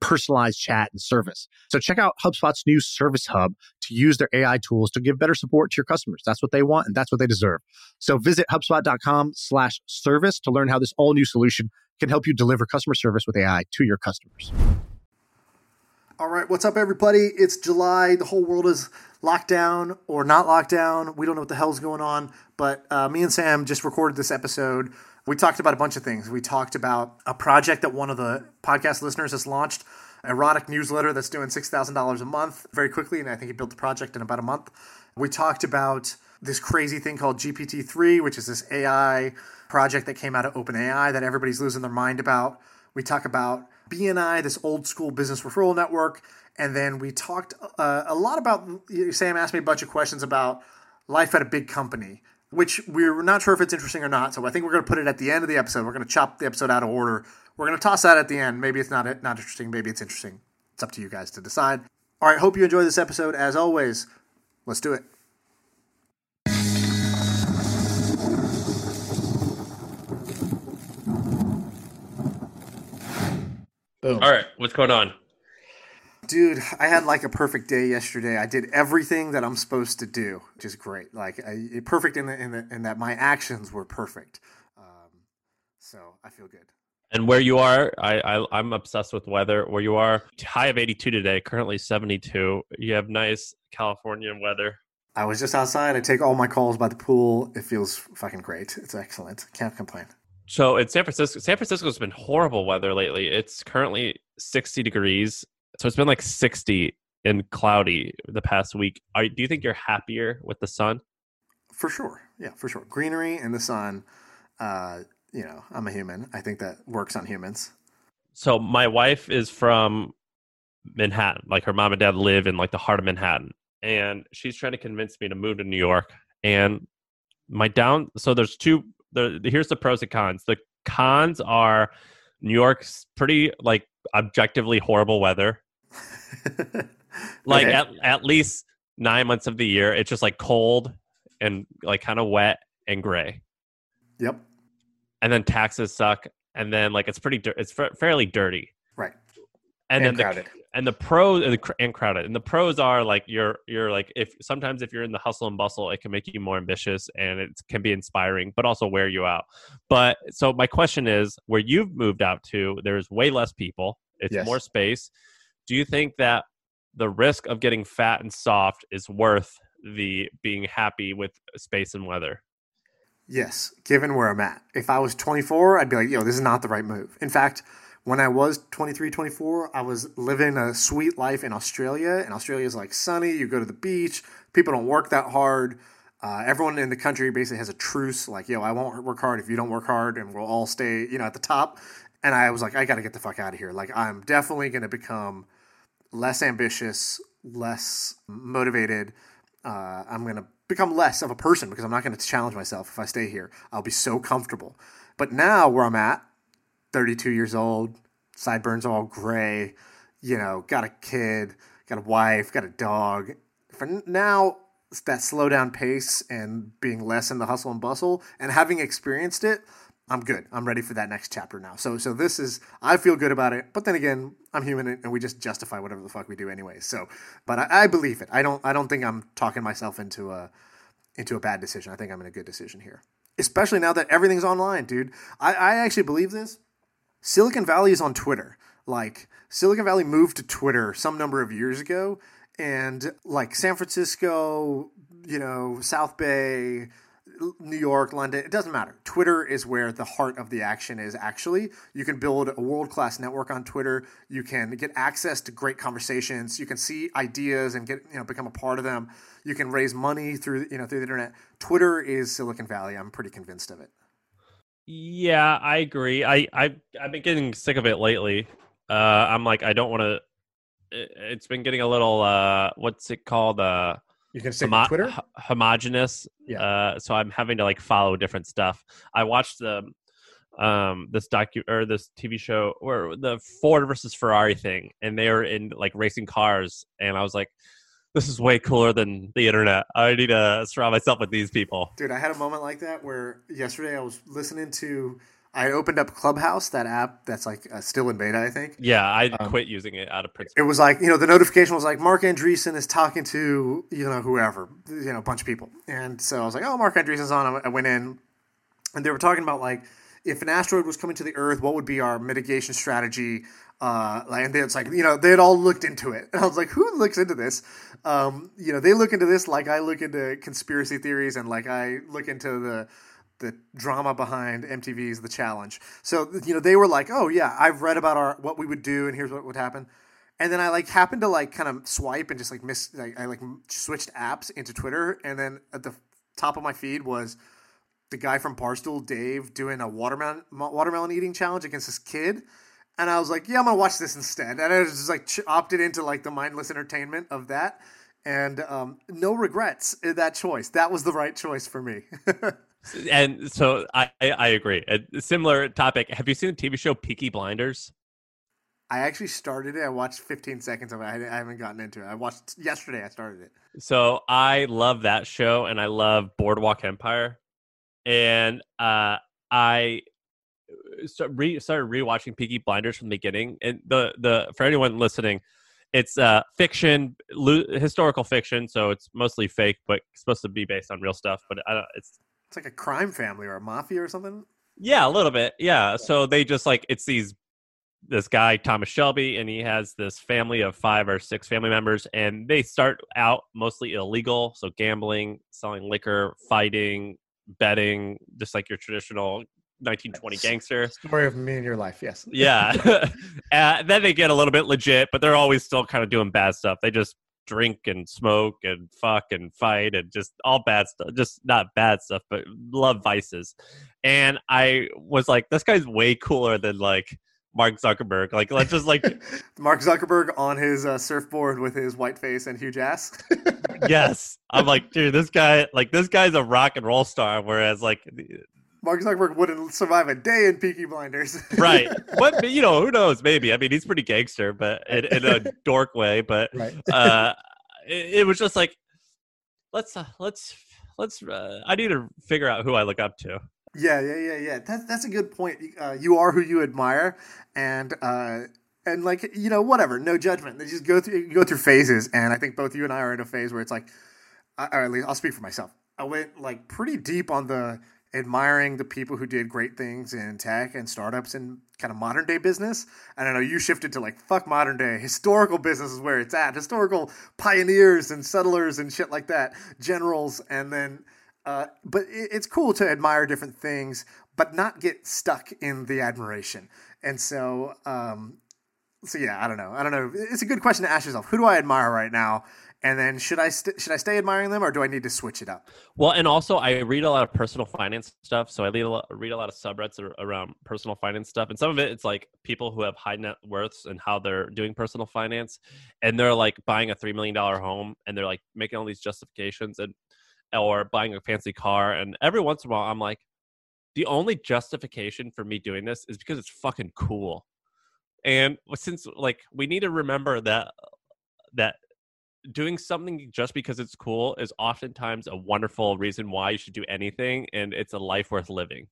personalized chat and service. So check out HubSpot's new Service Hub to use their AI tools to give better support to your customers. That's what they want and that's what they deserve. So visit HubSpot.com slash service to learn how this all new solution can help you deliver customer service with AI to your customers. All right, what's up, everybody? It's July. The whole world is locked down or not locked down. We don't know what the hell's going on, but uh, me and Sam just recorded this episode we talked about a bunch of things. We talked about a project that one of the podcast listeners has launched, erotic newsletter that's doing $6,000 a month very quickly. And I think he built the project in about a month. We talked about this crazy thing called GPT-3, which is this AI project that came out of OpenAI that everybody's losing their mind about. We talk about BNI, this old school business referral network. And then we talked uh, a lot about, Sam asked me a bunch of questions about life at a big company which we're not sure if it's interesting or not. So I think we're going to put it at the end of the episode. We're going to chop the episode out of order. We're going to toss that at the end. Maybe it's not not interesting. Maybe it's interesting. It's up to you guys to decide. All right. Hope you enjoy this episode. As always, let's do it. Boom. All right. What's going on? Dude, I had like a perfect day yesterday. I did everything that I'm supposed to do, which is great. Like I, perfect in the, in the in that my actions were perfect. Um, so I feel good. And where you are, I, I I'm obsessed with weather. Where you are, high of 82 today, currently 72. You have nice Californian weather. I was just outside. I take all my calls by the pool. It feels fucking great. It's excellent. Can't complain. So in San Francisco, San Francisco's been horrible weather lately. It's currently 60 degrees so it's been like 60 and cloudy the past week. Are, do you think you're happier with the sun? For sure. Yeah, for sure. Greenery and the sun. Uh, you know, I'm a human. I think that works on humans. So my wife is from Manhattan. Like her mom and dad live in like the heart of Manhattan. And she's trying to convince me to move to New York. And my down so there's two there here's the pros and cons. The cons are New York's pretty like objectively horrible weather. like okay. at at least nine months of the year, it's just like cold and like kind of wet and gray. Yep. And then taxes suck, and then like it's pretty, it's fairly dirty. Right. And, and then crowded. the and the pros and crowded and the pros are like you're you're like if sometimes if you're in the hustle and bustle it can make you more ambitious and it can be inspiring but also wear you out but so my question is where you've moved out to there's way less people it's yes. more space do you think that the risk of getting fat and soft is worth the being happy with space and weather? Yes, given where I'm at. If I was 24, I'd be like, yo, this is not the right move. In fact, when I was 23, 24, I was living a sweet life in Australia. And Australia is like sunny. You go to the beach. People don't work that hard. Uh, everyone in the country basically has a truce. Like, yo, I won't work hard if you don't work hard, and we'll all stay, you know, at the top. And I was like, I got to get the fuck out of here. Like, I'm definitely going to become less ambitious, less motivated. Uh, I'm going to become less of a person because I'm not going to challenge myself if I stay here. I'll be so comfortable. But now, where I'm at, 32 years old, sideburns all gray, you know, got a kid, got a wife, got a dog. For now, that slow down pace and being less in the hustle and bustle and having experienced it, I'm good. I'm ready for that next chapter now. So so this is I feel good about it. But then again, I'm human and we just justify whatever the fuck we do anyway. So but I, I believe it. I don't I don't think I'm talking myself into a into a bad decision. I think I'm in a good decision here. Especially now that everything's online, dude. I, I actually believe this. Silicon Valley is on Twitter. Like Silicon Valley moved to Twitter some number of years ago and like San Francisco, you know, South Bay, New York, London, it doesn't matter. Twitter is where the heart of the action is actually. You can build a world class network on Twitter. You can get access to great conversations. You can see ideas and get, you know, become a part of them. You can raise money through, you know, through the internet. Twitter is Silicon Valley. I'm pretty convinced of it. Yeah, I agree. I, I I've been getting sick of it lately. Uh, I'm like, I don't want to. It's been getting a little. Uh, what's it called? Uh, you can say homo- Twitter homogenous. Yeah. Uh, so I'm having to like follow different stuff. I watched the um this docu or this TV show or the Ford versus Ferrari thing, and they were in like racing cars, and I was like, this is way cooler than the internet. I need to surround myself with these people. Dude, I had a moment like that where yesterday I was listening to. I opened up Clubhouse, that app that's like uh, still in beta, I think. Yeah, I um, quit using it out of principle. It was like you know the notification was like Marc Andreessen is talking to you know whoever you know a bunch of people, and so I was like, oh, Marc Andreessen's on. I went in, and they were talking about like if an asteroid was coming to the Earth, what would be our mitigation strategy? Uh, and it's like you know they had all looked into it, and I was like, who looks into this? Um, you know, they look into this like I look into conspiracy theories and like I look into the the drama behind MTV's The Challenge. So you know they were like, oh yeah, I've read about our what we would do, and here's what would happen. And then I like happened to like kind of swipe and just like miss like I like switched apps into Twitter, and then at the top of my feed was the guy from Barstool, Dave, doing a watermelon watermelon eating challenge against this kid. And I was like, yeah, I'm gonna watch this instead. And I was just like opted into like the mindless entertainment of that, and um, no regrets that choice. That was the right choice for me. and so I I agree. A similar topic. Have you seen the TV show Peaky Blinders? I actually started it. I watched 15 seconds of it. I haven't gotten into it. I watched yesterday. I started it. So I love that show, and I love Boardwalk Empire and uh, I uh, re- started rewatching Peaky Blinders from the beginning. And the the for anyone listening, it's uh, fiction, lo- historical fiction, so it's mostly fake, but supposed to be based on real stuff. But I don't, it's it's like a crime family or a mafia or something. Yeah, a little bit. Yeah. So they just like it's these this guy Thomas Shelby, and he has this family of five or six family members, and they start out mostly illegal, so gambling, selling liquor, fighting, betting, just like your traditional 1920 gangster. Story of me and your life, yes. yeah. uh, then they get a little bit legit, but they're always still kind of doing bad stuff. They just drink and smoke and fuck and fight and just all bad stuff. Just not bad stuff, but love vices. And I was like, this guy's way cooler than like Mark Zuckerberg. Like, let's just like Mark Zuckerberg on his uh, surfboard with his white face and huge ass. yes, I'm like, dude, this guy, like, this guy's a rock and roll star. Whereas, like, Mark Zuckerberg wouldn't survive a day in Peaky Blinders. right. But you know, who knows? Maybe. I mean, he's pretty gangster, but in, in a dork way. But right. uh, it, it, was just like, let's uh, let's let's. Uh, I need to figure out who I look up to. Yeah, yeah, yeah, yeah. That's that's a good point. Uh, you are who you admire, and uh, and like you know, whatever, no judgment. They just go through go through phases, and I think both you and I are in a phase where it's like, or at least I'll speak for myself. I went like pretty deep on the admiring the people who did great things in tech and startups and kind of modern day business. And I know you shifted to like fuck modern day historical business is where it's at. Historical pioneers and settlers and shit like that, generals, and then uh, but it, it's cool to admire different things, but not get stuck in the admiration. And so, um, so yeah, I don't know. I don't know. It's a good question to ask yourself. Who do I admire right now? And then should I st- should I stay admiring them or do I need to switch it up? Well, and also I read a lot of personal finance stuff, so I read a lot, read a lot of subreddits around personal finance stuff, and some of it it's like people who have high net worths and how they're doing personal finance, and they're like buying a three million dollar home, and they're like making all these justifications, and or buying a fancy car. And every once in a while, I'm like, the only justification for me doing this is because it's fucking cool. And since like we need to remember that that doing something just because it's cool is oftentimes a wonderful reason why you should do anything and it's a life worth living.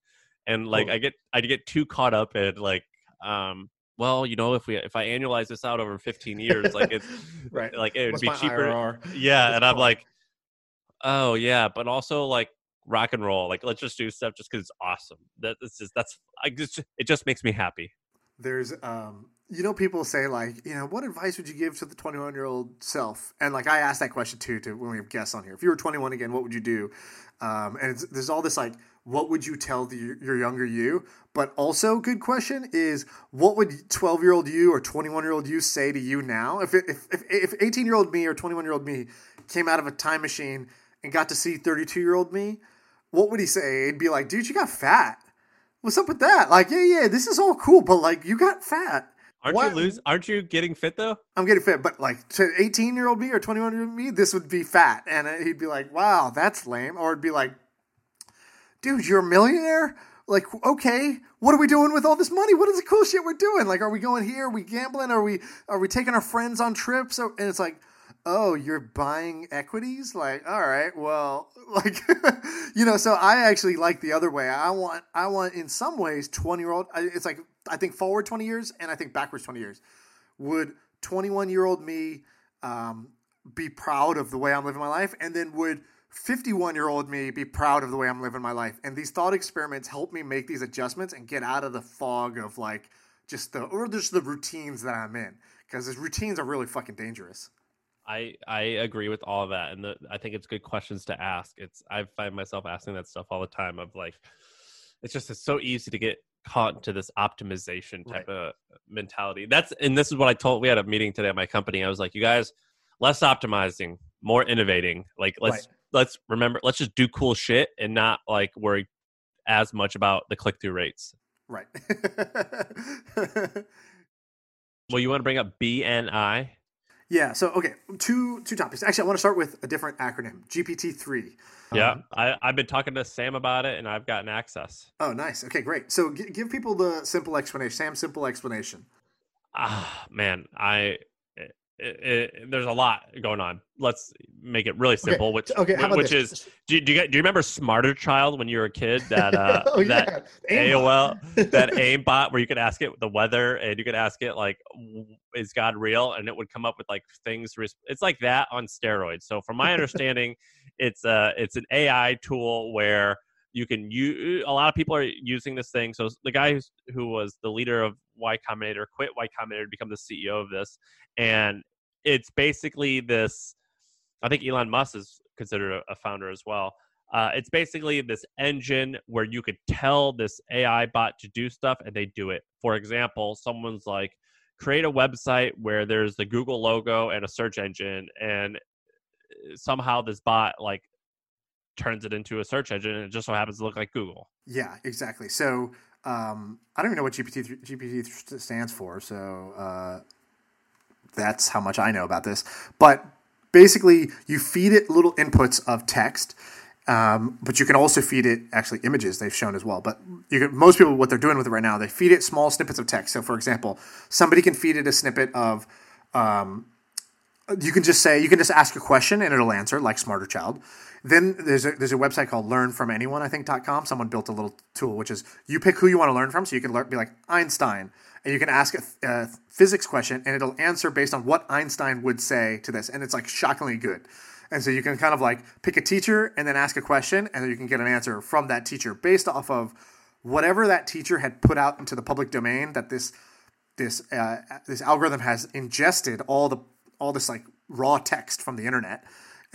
And like cool. I get I get too caught up in like um well, you know, if we if I annualize this out over 15 years, like it's right, like it would What's be cheaper. IRR? Yeah, and I'm like, Oh yeah, but also like rock and roll. Like let's just do stuff just because it's awesome. That this is that's I just it just makes me happy. There's um you know people say like you know what advice would you give to the 21 year old self and like I asked that question too to when we have guests on here. If you were 21 again, what would you do? Um, and there's all this like what would you tell the, your younger you? But also, good question is what would 12 year old you or 21 year old you say to you now? If, if, if, if 18 year old me or 21 year old me came out of a time machine and got to see 32 year old me, what would he say? He'd be like, dude, you got fat. What's up with that? Like, yeah, yeah, this is all cool, but like, you got fat. Aren't what? you lose? Aren't you getting fit though? I'm getting fit, but like to 18 year old me or 21 year old me, this would be fat, and uh, he'd be like, "Wow, that's lame," or it'd be like, "Dude, you're a millionaire. like okay what are we doing with all this money what is the cool shit we're doing like are we going here are we gambling are we are we taking our friends on trips and it's like oh you're buying equities like all right well like you know so i actually like the other way i want i want in some ways 20 year old it's like i think forward 20 years and i think backwards 20 years would 21 year old me um, be proud of the way i'm living my life and then would 51 year old me be proud of the way I'm living my life. And these thought experiments help me make these adjustments and get out of the fog of like just the, or just the routines that I'm in. Because these routines are really fucking dangerous. I I agree with all of that, and the, I think it's good questions to ask. It's I find myself asking that stuff all the time. Of like, it's just it's so easy to get caught into this optimization type right. of mentality. That's and this is what I told. We had a meeting today at my company. I was like, you guys, less optimizing, more innovating. Like let's right let's remember let's just do cool shit and not like worry as much about the click through rates. Right. well, you want to bring up BNI? Yeah. So okay, two two topics. Actually, I want to start with a different acronym, GPT three. Yeah, um, I, I've been talking to Sam about it, and I've gotten access. Oh, nice. Okay, great. So g- give people the simple explanation. Sam, simple explanation. Ah, man, I it, it, there's a lot going on. Let's make it really simple. Okay. Which okay, which this? is do, do, you do you remember Smarter Child when you were a kid? That uh, oh, that yeah. AOL that aimbot where you could ask it the weather and you could ask it like, is God real? And it would come up with like things. It's like that on steroids. So from my understanding, it's a it's an AI tool where you can use a lot of people are using this thing so the guy who was the leader of y combinator quit y combinator to become the ceo of this and it's basically this. I think Elon Musk is considered a, founder as well. Uh, it's basically this engine where you could tell this AI bot to do stuff and they do it. For example, someone's like, create a website where there's the Google logo and a search engine, and uh, somehow this bot like turns it into a search engine and it just so happens to look like Google. Yeah, exactly. So um, I don't even know what GPT GPT stands for. So uh, that's how much I know about this. But basically, you feed it little inputs of text. Um, but you can also feed it actually images they've shown as well. But you can, most people, what they're doing with it right now, they feed it small snippets of text. So, for example, somebody can feed it a snippet of, um, you can just say, you can just ask a question and it'll answer, like Smarter Child. Then there's a, there's a website called learnfromanyone, I think, .com. Someone built a little tool, which is you pick who you want to learn from. So you can learn, be like Einstein and you can ask a, a physics question and it'll answer based on what Einstein would say to this. And it's like shockingly good. And so you can kind of like pick a teacher and then ask a question, and then you can get an answer from that teacher based off of whatever that teacher had put out into the public domain that this this uh, this algorithm has ingested all the all this like raw text from the internet,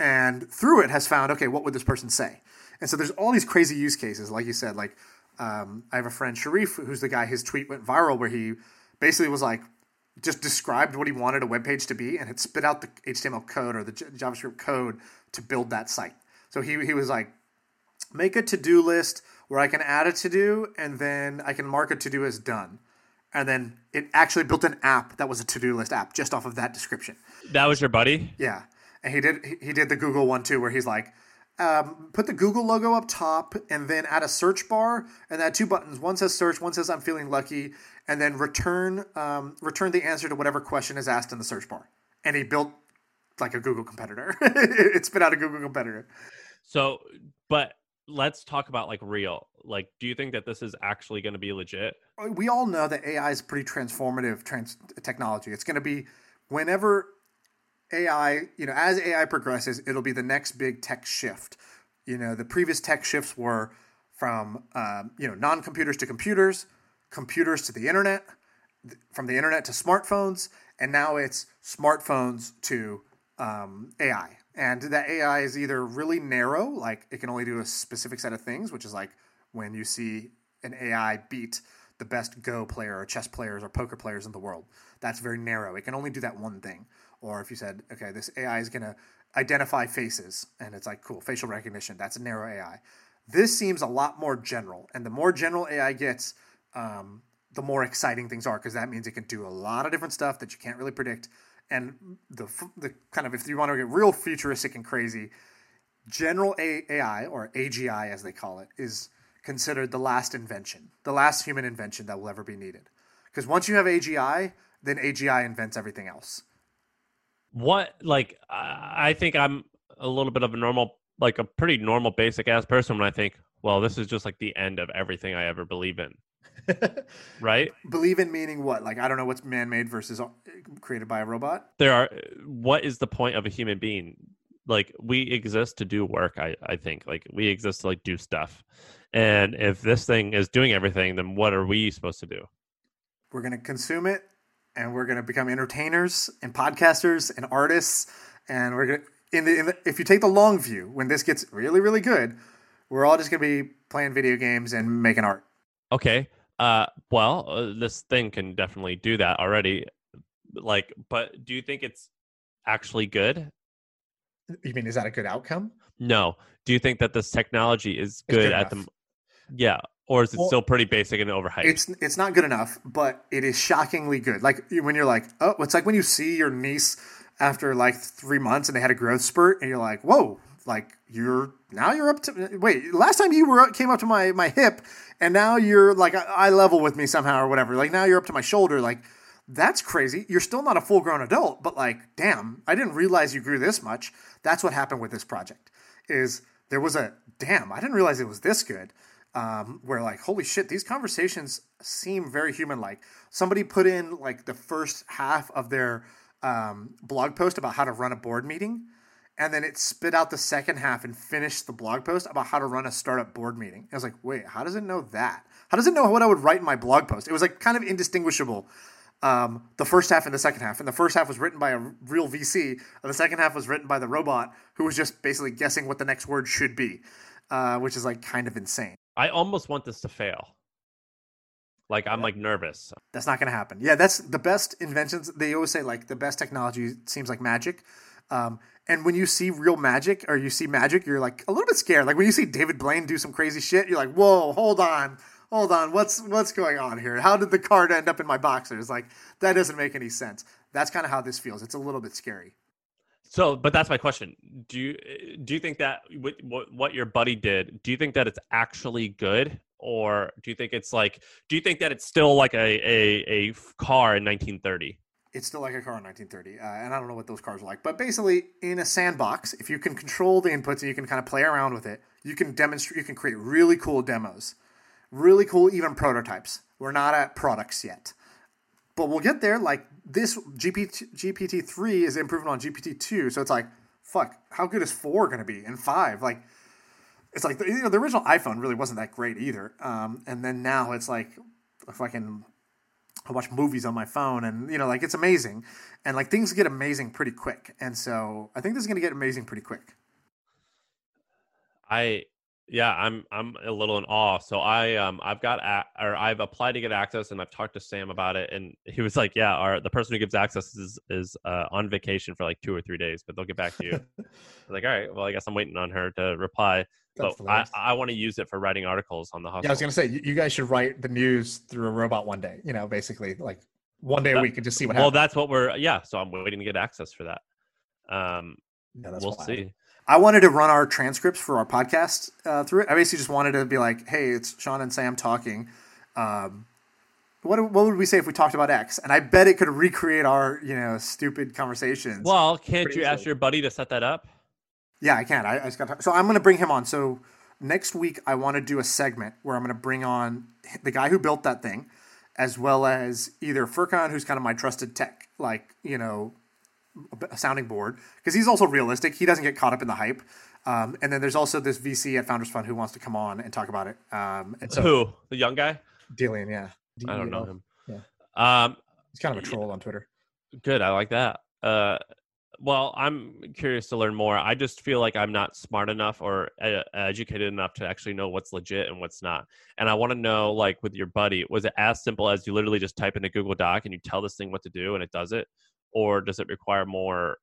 and through it has found okay, what would this person say? And so there's all these crazy use cases, like you said, like um, I have a friend Sharif, who's the guy. His tweet went viral where he basically was like just described what he wanted a web page to be and had spit out the HTML code or the JavaScript code to build that site. So he he was like, make a to do list where I can add a to do and then I can mark a to do as done. And then it actually built an app that was a to do list app just off of that description. That was your buddy? Yeah. And he did he did the Google one too, where he's like, um, put the Google logo up top and then add a search bar and add two buttons. One says search, one says I'm feeling lucky, and then return um, return the answer to whatever question is asked in the search bar. And he built like a Google competitor. it spit out a Google competitor. So, but let's talk about like real. Like, do you think that this is actually going to be legit? We all know that AI is pretty transformative trans- technology. It's going to be whenever AI, you know, as AI progresses, it'll be the next big tech shift. You know, the previous tech shifts were from um, you know non-computers to computers, computers to the internet, from the internet to smartphones, and now it's smartphones to um, AI. And that AI is either really narrow, like it can only do a specific set of things, which is like when you see an AI beat the best Go player or chess players or poker players in the world. That's very narrow. It can only do that one thing. Or if you said, okay, this AI is going to identify faces, and it's like, cool, facial recognition, that's a narrow AI. This seems a lot more general. And the more general AI gets, um, the more exciting things are, because that means it can do a lot of different stuff that you can't really predict. And the, the kind of, if you want to get real futuristic and crazy, general AI, or AGI as they call it, is considered the last invention, the last human invention that will ever be needed. Because once you have AGI, then AGI invents everything else. What like I think I'm a little bit of a normal, like a pretty normal, basic ass person when I think, well, this is just like the end of everything I ever believe in. right? Believe in meaning what? Like I don't know what's man-made versus uh, created by a robot. There are. What is the point of a human being? Like we exist to do work. I I think like we exist to like do stuff. And if this thing is doing everything, then what are we supposed to do? We're gonna consume it, and we're gonna become entertainers and podcasters and artists, and we're gonna. In the, in the if you take the long view, when this gets really really good, we're all just gonna be playing video games and making art. Okay, uh, well, uh, this thing can definitely do that already. Like, but do you think it's actually good? You mean is that a good outcome? No. Do you think that this technology is good, good at the? Yeah, or is it well, still pretty basic and overhyped? It's it's not good enough, but it is shockingly good. Like when you're like, oh, it's like when you see your niece after like three months and they had a growth spurt, and you're like, whoa, like you're now you're up to wait last time you were came up to my my hip and now you're like eye level with me somehow or whatever. Like now you're up to my shoulder. Like that's crazy. You're still not a full grown adult but like damn i didn't realize you grew this much. That's what happened with this project is there was a damn i didn't realize it was this good um, where like holy shit these conversations seem very human like somebody put in like the first half of their um, blog post about how to run a board meeting and then it spit out the second half and finished the blog post about how to run a startup board meeting. I was like, wait, how does it know that? How does it know what I would write in my blog post? It was like kind of indistinguishable. Um, the first half and the second half. And the first half was written by a real VC, and the second half was written by the robot who was just basically guessing what the next word should be, uh, which is like kind of insane. I almost want this to fail. Like I'm like nervous. That's not going to happen. Yeah, that's the best inventions. They always say like the best technology seems like magic. Um, and when you see real magic or you see magic, you're like a little bit scared. Like when you see David Blaine do some crazy shit, you're like, whoa, hold on, hold on, what's what's going on here? How did the card end up in my boxers? Like that doesn't make any sense. That's kind of how this feels. It's a little bit scary. So, but that's my question. Do you do you think that what what your buddy did? Do you think that it's actually good, or do you think it's like? Do you think that it's still like a a, a car in 1930? it's still like a car in 1930, uh, and I don't know what those cars are like. But basically, in a sandbox, if you can control the inputs and you can kind of play around with it, you can demonstrate, you can create really cool demos, really cool even prototypes. We're not at products yet, but we'll get there. Like this GPT GPT three is improving on GPT two, so it's like, fuck, how good is four going to be and five? Like, it's like the, you know the original iPhone really wasn't that great either, um, and then now it's like a fucking I watch movies on my phone, and you know, like it's amazing, and like things get amazing pretty quick. And so I think this is going to get amazing pretty quick. I yeah, I'm I'm a little in awe. So I um I've got a, or I've applied to get access, and I've talked to Sam about it, and he was like, yeah, our the person who gives access is is uh, on vacation for like two or three days, but they'll get back to you. like, all right, well, I guess I'm waiting on her to reply. That's so I, I want to use it for writing articles on the Hustle. Yeah, I was gonna say you guys should write the news through a robot one day. You know, basically like one day that, a week and just see what well, happens. Well, that's what we're yeah. So I'm waiting to get access for that. Um, yeah, we'll wild. see. I wanted to run our transcripts for our podcast uh, through it. I basically just wanted to be like, hey, it's Shaan and Sam talking. Um, what what would we say if we talked about X? And I bet it could recreate our you know stupid conversations. Well, can't you ask your buddy to set that up? Yeah, I can. I, I just got so I'm going to bring him on. So next week I want to do a segment where I'm going to bring on the guy who built that thing, as well as either Furqan, who's kind of my trusted tech, like you know, a sounding board, because he's also realistic. He doesn't get caught up in the hype. Um, and then there's also this VC at Founders Fund who wants to come on and talk about it. Um, and so, who the young guy? Delian, yeah. D-E-L. I don't know him. Yeah. Um, he's kind of a troll on Twitter. Good, I like that. Uh, well, I'm curious to learn more. I just feel like I'm not smart enough or uh, educated enough to actually know what's legit and what's not. And I want to know, like, with your buddy, was it as simple as you literally just type in a Google Doc and you tell this thing what to do and it does it, or does it require more?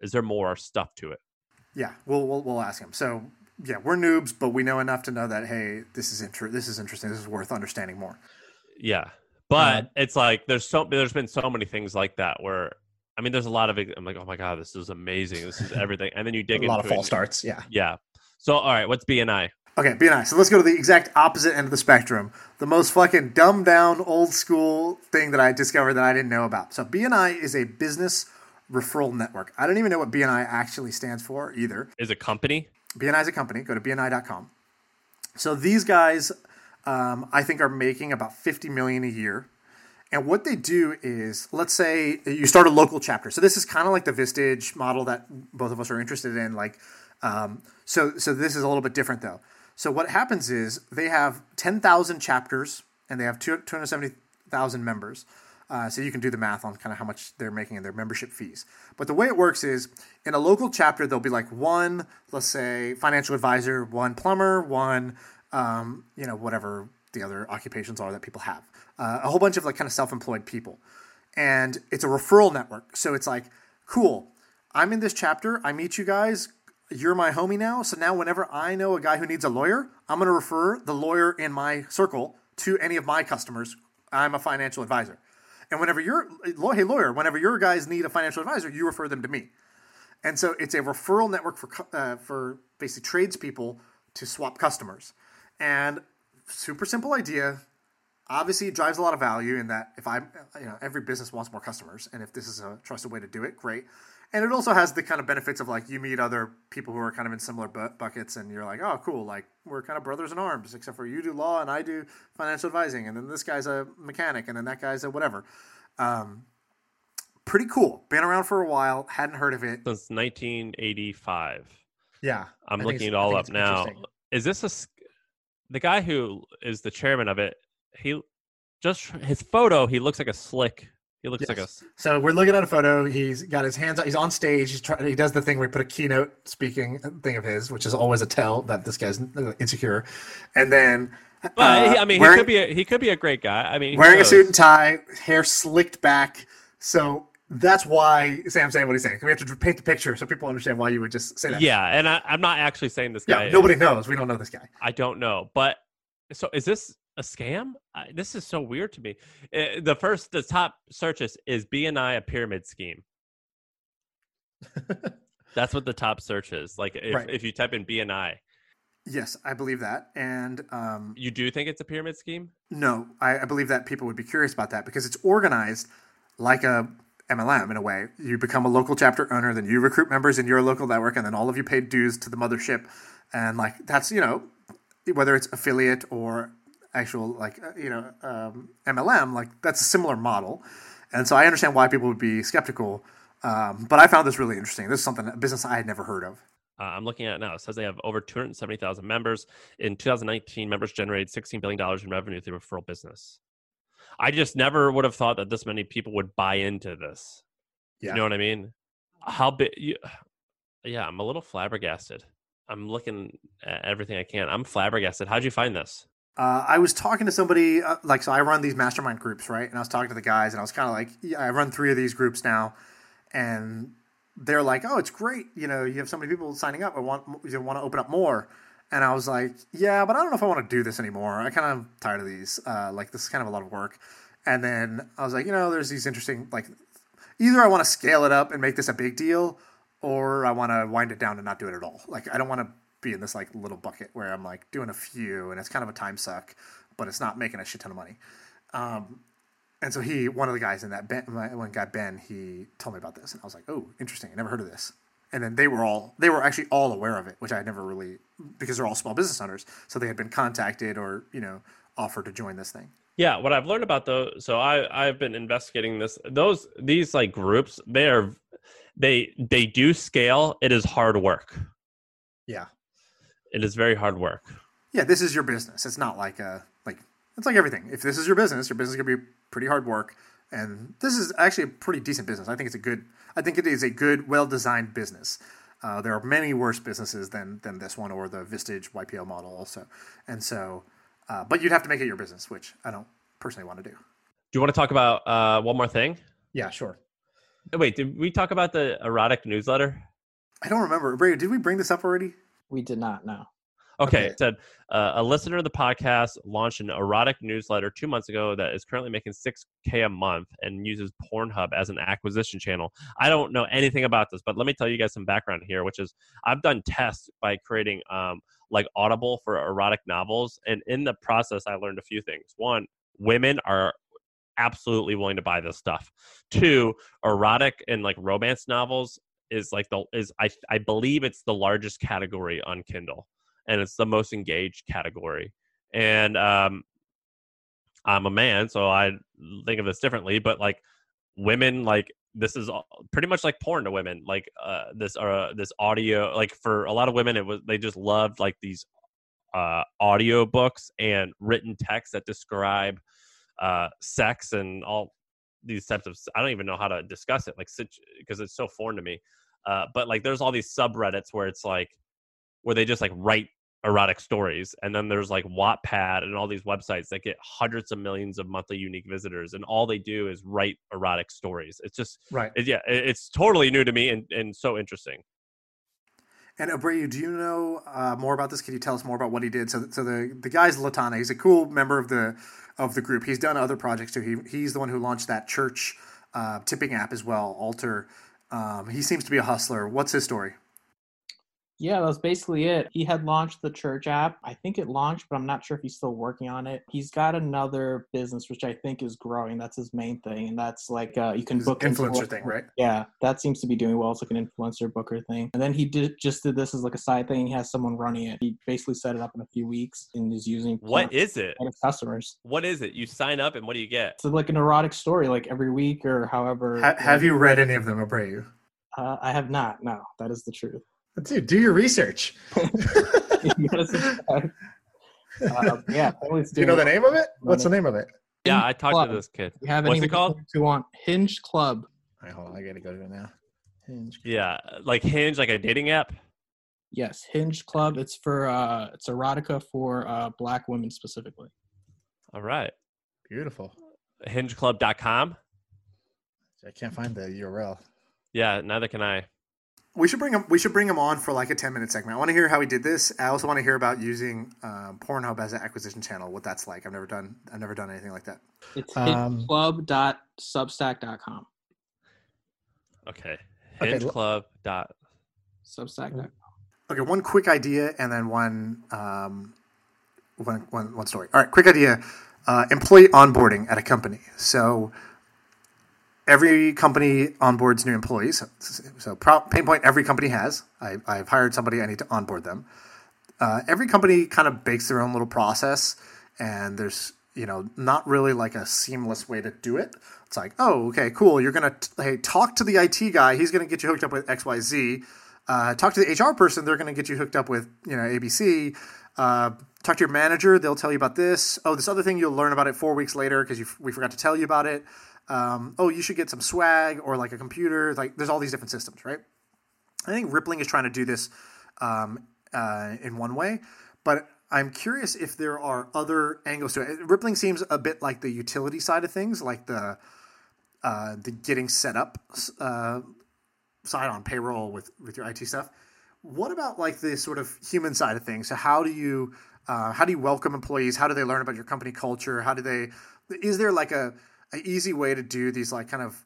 Is there more stuff to it? Yeah, we'll we'll, we'll ask him. So yeah, we're noobs, but we know enough to know that hey, this is inter- this is interesting. This is worth understanding more. Yeah, but um, it's like there's so there's been so many things like that where I mean, there's a lot of I'm like, oh my god, this is amazing. This is everything, and then you dig a into lot of false starts. Yeah, yeah. So all right, what's BNI? Okay, BNI. So let's go to the exact opposite end of the spectrum. The most fucking dumbed down, old school thing that I discovered that I didn't know about. So BNI is a business referral network. I don't even know what BNI actually stands for either. Is a company? BNI is a company. Go to BNI.com. So these guys, um, I think, are making about 50 million a year. And what they do is, let's say you start a local chapter. So this is kind of like the Vistage model that both of us are interested in. Like, um, so so this is a little bit different though. So what happens is they have 10,000 chapters and they have 270,000 members. Uh, so you can do the math on kind of how much they're making in their membership fees. But the way it works is in a local chapter, there'll be like one, let's say, financial advisor, one plumber, one, um, you know, whatever the other occupations are that people have. Uh, a whole bunch of like kind of self-employed people, and it's a referral network. So it's like, cool. I'm in this chapter. I meet you guys you're my homie now. So now, whenever I know a guy who needs a lawyer, I'm going to refer the lawyer in my circle to any of my customers. I'm a financial advisor. And whenever you're, hey, lawyer, whenever your guys need a financial advisor, you refer them to me. And so it's a referral network for, uh, for basically tradespeople to swap customers. And super simple idea. Obviously, it drives a lot of value in that if I, you know, every business wants more customers. And if this is a trusted way to do it, great and it also has the kind of benefits of like you meet other people who are kind of in similar bu- buckets and you're like oh cool like we're kind of brothers in arms except for you do law and i do financial advising and then this guy's a mechanic and then that guy's a whatever. Um, pretty cool. Been around for a while. Hadn't heard of it. Since 1985 yeah. I'm looking it all up now. is this a the guy who is the chairman of it he just his photo he looks like a slick he looks yes. like a. So we're looking at a photo. He's got his hands. He's on stage. He's trying. He does the thing where he put a keynote speaking thing of his, which is always a tell that this guy's insecure. And then, well, uh, I mean, wearing, he could be a, he could be a great guy. I mean, wearing a suit and tie, hair slicked back. So that's why Sam's saying what he's saying. We have to paint the picture so people understand why you would just say that. Yeah, and I, am not actually saying this guy. Yeah, nobody knows. We don't know this guy. I don't know, but so is this a scam? I, this is so weird to me. Uh, the first, the top searches is BNI a pyramid scheme. That's what the top search is. Like if, right. if you type in BNI. Yes, I believe that. And um, you do think it's a pyramid scheme? No, I, I believe that people would be curious about that because it's organized like a MLM in a way. You become a local chapter owner, then you recruit members in your local network, and then all of you paid dues to the mothership. And like that's you know whether it's affiliate or actual like uh, you know um, MLM, like that's a similar model, and so I understand why people would be skeptical. Um, but I found this really interesting. This is something a business I had never heard of. Uh, I'm looking at it now. It says they have over 270,000 members. In 2019, members generated $16 billion in revenue through referral business. I just never would have thought that this many people would buy into this. Yeah. You know what I mean? How big? You, yeah, I'm a little flabbergasted. I'm looking at everything I can. I'm flabbergasted. How'd you find this? Uh, I was talking to somebody uh, like so. I run these mastermind groups, right? And I was talking to the guys, and I was kind of like, yeah, I run three of these groups now, and they're like, oh, it's great. You know, you have so many people signing up. I want you want to open up more. And I was like, yeah, but I don't know if I want to do this anymore. I kind of tired of these. Uh, like this is kind of a lot of work. And then I was like, you know, there's these interesting like either I want to scale it up and make this a big deal, or I want to wind it down and not do it at all. Like I don't want to be in this like little bucket where I'm like doing a few and it's kind of a time suck, but it's not making a shit ton of money. Um, and so he, one of the guys in that Ben, one guy Ben, he told me about this, and I was like, "Oh, interesting. I never heard of this." And then they were all, they were actually all aware of it, which I had never really, because they're all small business owners, so they had been contacted or you know offered to join this thing. Yeah, what I've learned about those, so I I've been investigating this. Those these like groups, they are, they they do scale. It is hard work. Yeah, it is very hard work. Yeah, this is your business. It's not like a like it's like everything. If this is your business, your business is gonna be pretty hard work. And this is actually a pretty decent business. I think it's a good. I think it is a good, well designed business. Uh, there are many worse businesses than than this one or the Vistage YPO model also. And so, uh, but you'd have to make it your business, which I don't personally want to do. Do you want to talk about uh, one more thing? Yeah, sure. Wait, did we talk about the erotic newsletter? I don't remember. Brady, did we bring this up already? We did not know. Okay, it said uh, a listener of the podcast launched an erotic newsletter two months ago that is currently making 6K a month and uses Pornhub as an acquisition channel. I don't know anything about this, but let me tell you guys some background here, which is I've done tests by creating um, like Audible for erotic novels. And in the process, I learned a few things. One, women are absolutely willing to buy this stuff. Two, erotic and like romance novels is like the is I I believe it's the largest category on Kindle and it's the most engaged category. And um, I'm a man, so I think of this differently. But like women, like this is pretty much like porn to women. Like uh, this uh, this audio, like for a lot of women, it was they just loved like these uh, audio books and written text that describe uh, sex and all these types of. I don't even know how to discuss it, like because it's so foreign to me. Uh, but like, there's all these subreddits where it's like where they just like write erotic stories. And then there's like Wattpad and all these websites that get hundreds of millions of monthly unique visitors, and all they do is write erotic stories. It's just right. It, yeah, it, it's totally new to me and, and so interesting. And Abreu, do you know uh, more about this? Can you tell us more about what he did? So, so the the guy's Latana. He's a cool member of the of the group. He's done other projects too. He he's the one who launched that church uh, tipping app as well, Altar. Um, he seems to be a hustler. What's his story? Yeah, that's basically it. He had launched the church app. I think it launched, but I'm not sure if he's still working on it. He's got another business which I think is growing. That's his main thing, and that's like uh, you can his book influencer thing, right? Yeah, that seems to be doing well. It's like an influencer booker thing. And then he did just did this as like a side thing. He has someone running it. He basically set it up in a few weeks and is using. What is it? Customers. What is it? You sign up and what do you get? It's like an erotic story, like every week or however. Ha- have you read any of them, Abreu? Uh, I have not. No, that is the truth. Dude, do your research. uh, yeah, do you know the name of it? What's the name of it? Yeah, I talked Club. to this kid. You have What's it called? To want Hinge Club. All right, hold on. I gotta go to it now. Hinge. Club. Yeah, like Hinge, like a dating app. Yes, Hinge Club. It's for uh, it's erotica for uh, black women specifically. All right. Beautiful. HingeClub.com. I can't find the URL. Yeah, neither can I. We should bring him. We should bring him on for like a ten minute segment. I want to hear how he did this. I also want to hear about using um, Pornhub as an acquisition channel. What that's like. I've never done. I've never done anything like that. It's um, club.substack.com. Okay. Hingeclub dot substack.com. Okay, one quick idea and then one um, one, one, one story. All right, quick idea. Uh, employee onboarding at a company. So every company onboards new employees. So pain point every company has. I, have hired somebody. I need to onboard them. Uh, every company kind of bakes their own little process, and there's you know not really like a seamless way to do it. It's like, oh, okay, cool. You're gonna hey talk to the IT guy. He's gonna get you hooked up with X Y Z. Uh, talk to the HR person. They're gonna get you hooked up with you know ABC. Uh, talk to your manager. They'll tell you about this. Oh, this other thing you'll learn about it four weeks later because we forgot to tell you about it um, oh, you should get some swag or like a computer. Like there's all these different systems, right? I think Rippling is trying to do this um, uh, in one way, but I'm curious if there are other angles to it. Rippling seems a bit like the utility side of things, like the uh, the getting set up uh, side on payroll with with your IT stuff. What about like the sort of human side of things? So how do you uh, how do you welcome employees? How do they learn about your company culture? How do they? Is there like a an easy way to do these like kind of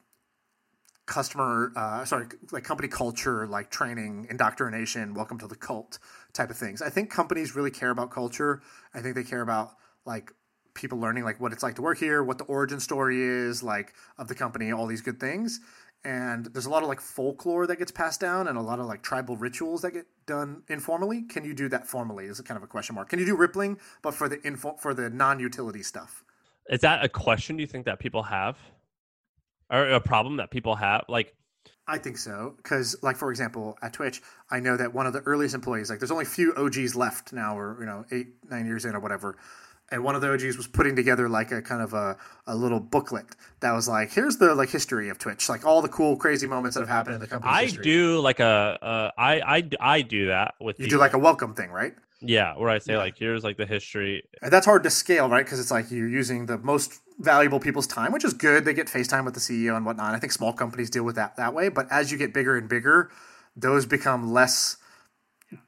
customer uh, sorry like company culture like training indoctrination welcome to the cult type of things. I think companies really care about culture. I think they care about like people learning like what it's like to work here what the origin story is like of the company all these good things. And there's a lot of like folklore that gets passed down and a lot of like tribal rituals that get done informally. Can you do that formally is a kind of a question mark. Can you do rippling but for the info for the non-utility stuff is that a question do you think that people have or a problem that people have like I think so because, like for example, at Twitch, I know that one of the earliest employees, like, there's only a few OGs left now, or you know, eight, nine years in, or whatever. And one of the OGs was putting together like a kind of a, a little booklet that was like, here's the like history of Twitch, like all the cool, crazy moments that have happened in the company. I history. do like a, uh, I, I, I do that with you. Do like a welcome thing, right? Yeah, where I say yeah. like, here's like the history. That's hard to scale, right? Because it's like you're using the most valuable people's time, which is good. They get FaceTime with the CEO and whatnot. I think small companies deal with that that way. But as you get bigger and bigger, those become less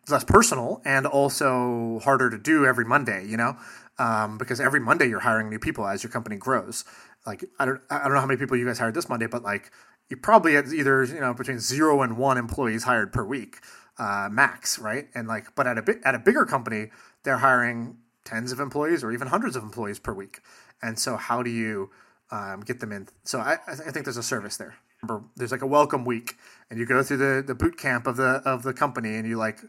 less personal and also harder to do every Monday. You know, um, because every Monday you're hiring new people as your company grows. Like I don't I don't know how many people you guys hired this Monday, but like you probably had either you know between zero and one employees hired per week uh, max, right? And like, but at a bit at a bigger company, they're hiring tens of employees or even hundreds of employees per week. And so, how do you um, get them in? So, I, I think there's a service there. Remember, there's like a welcome week, and you go through the the boot camp of the of the company, and you like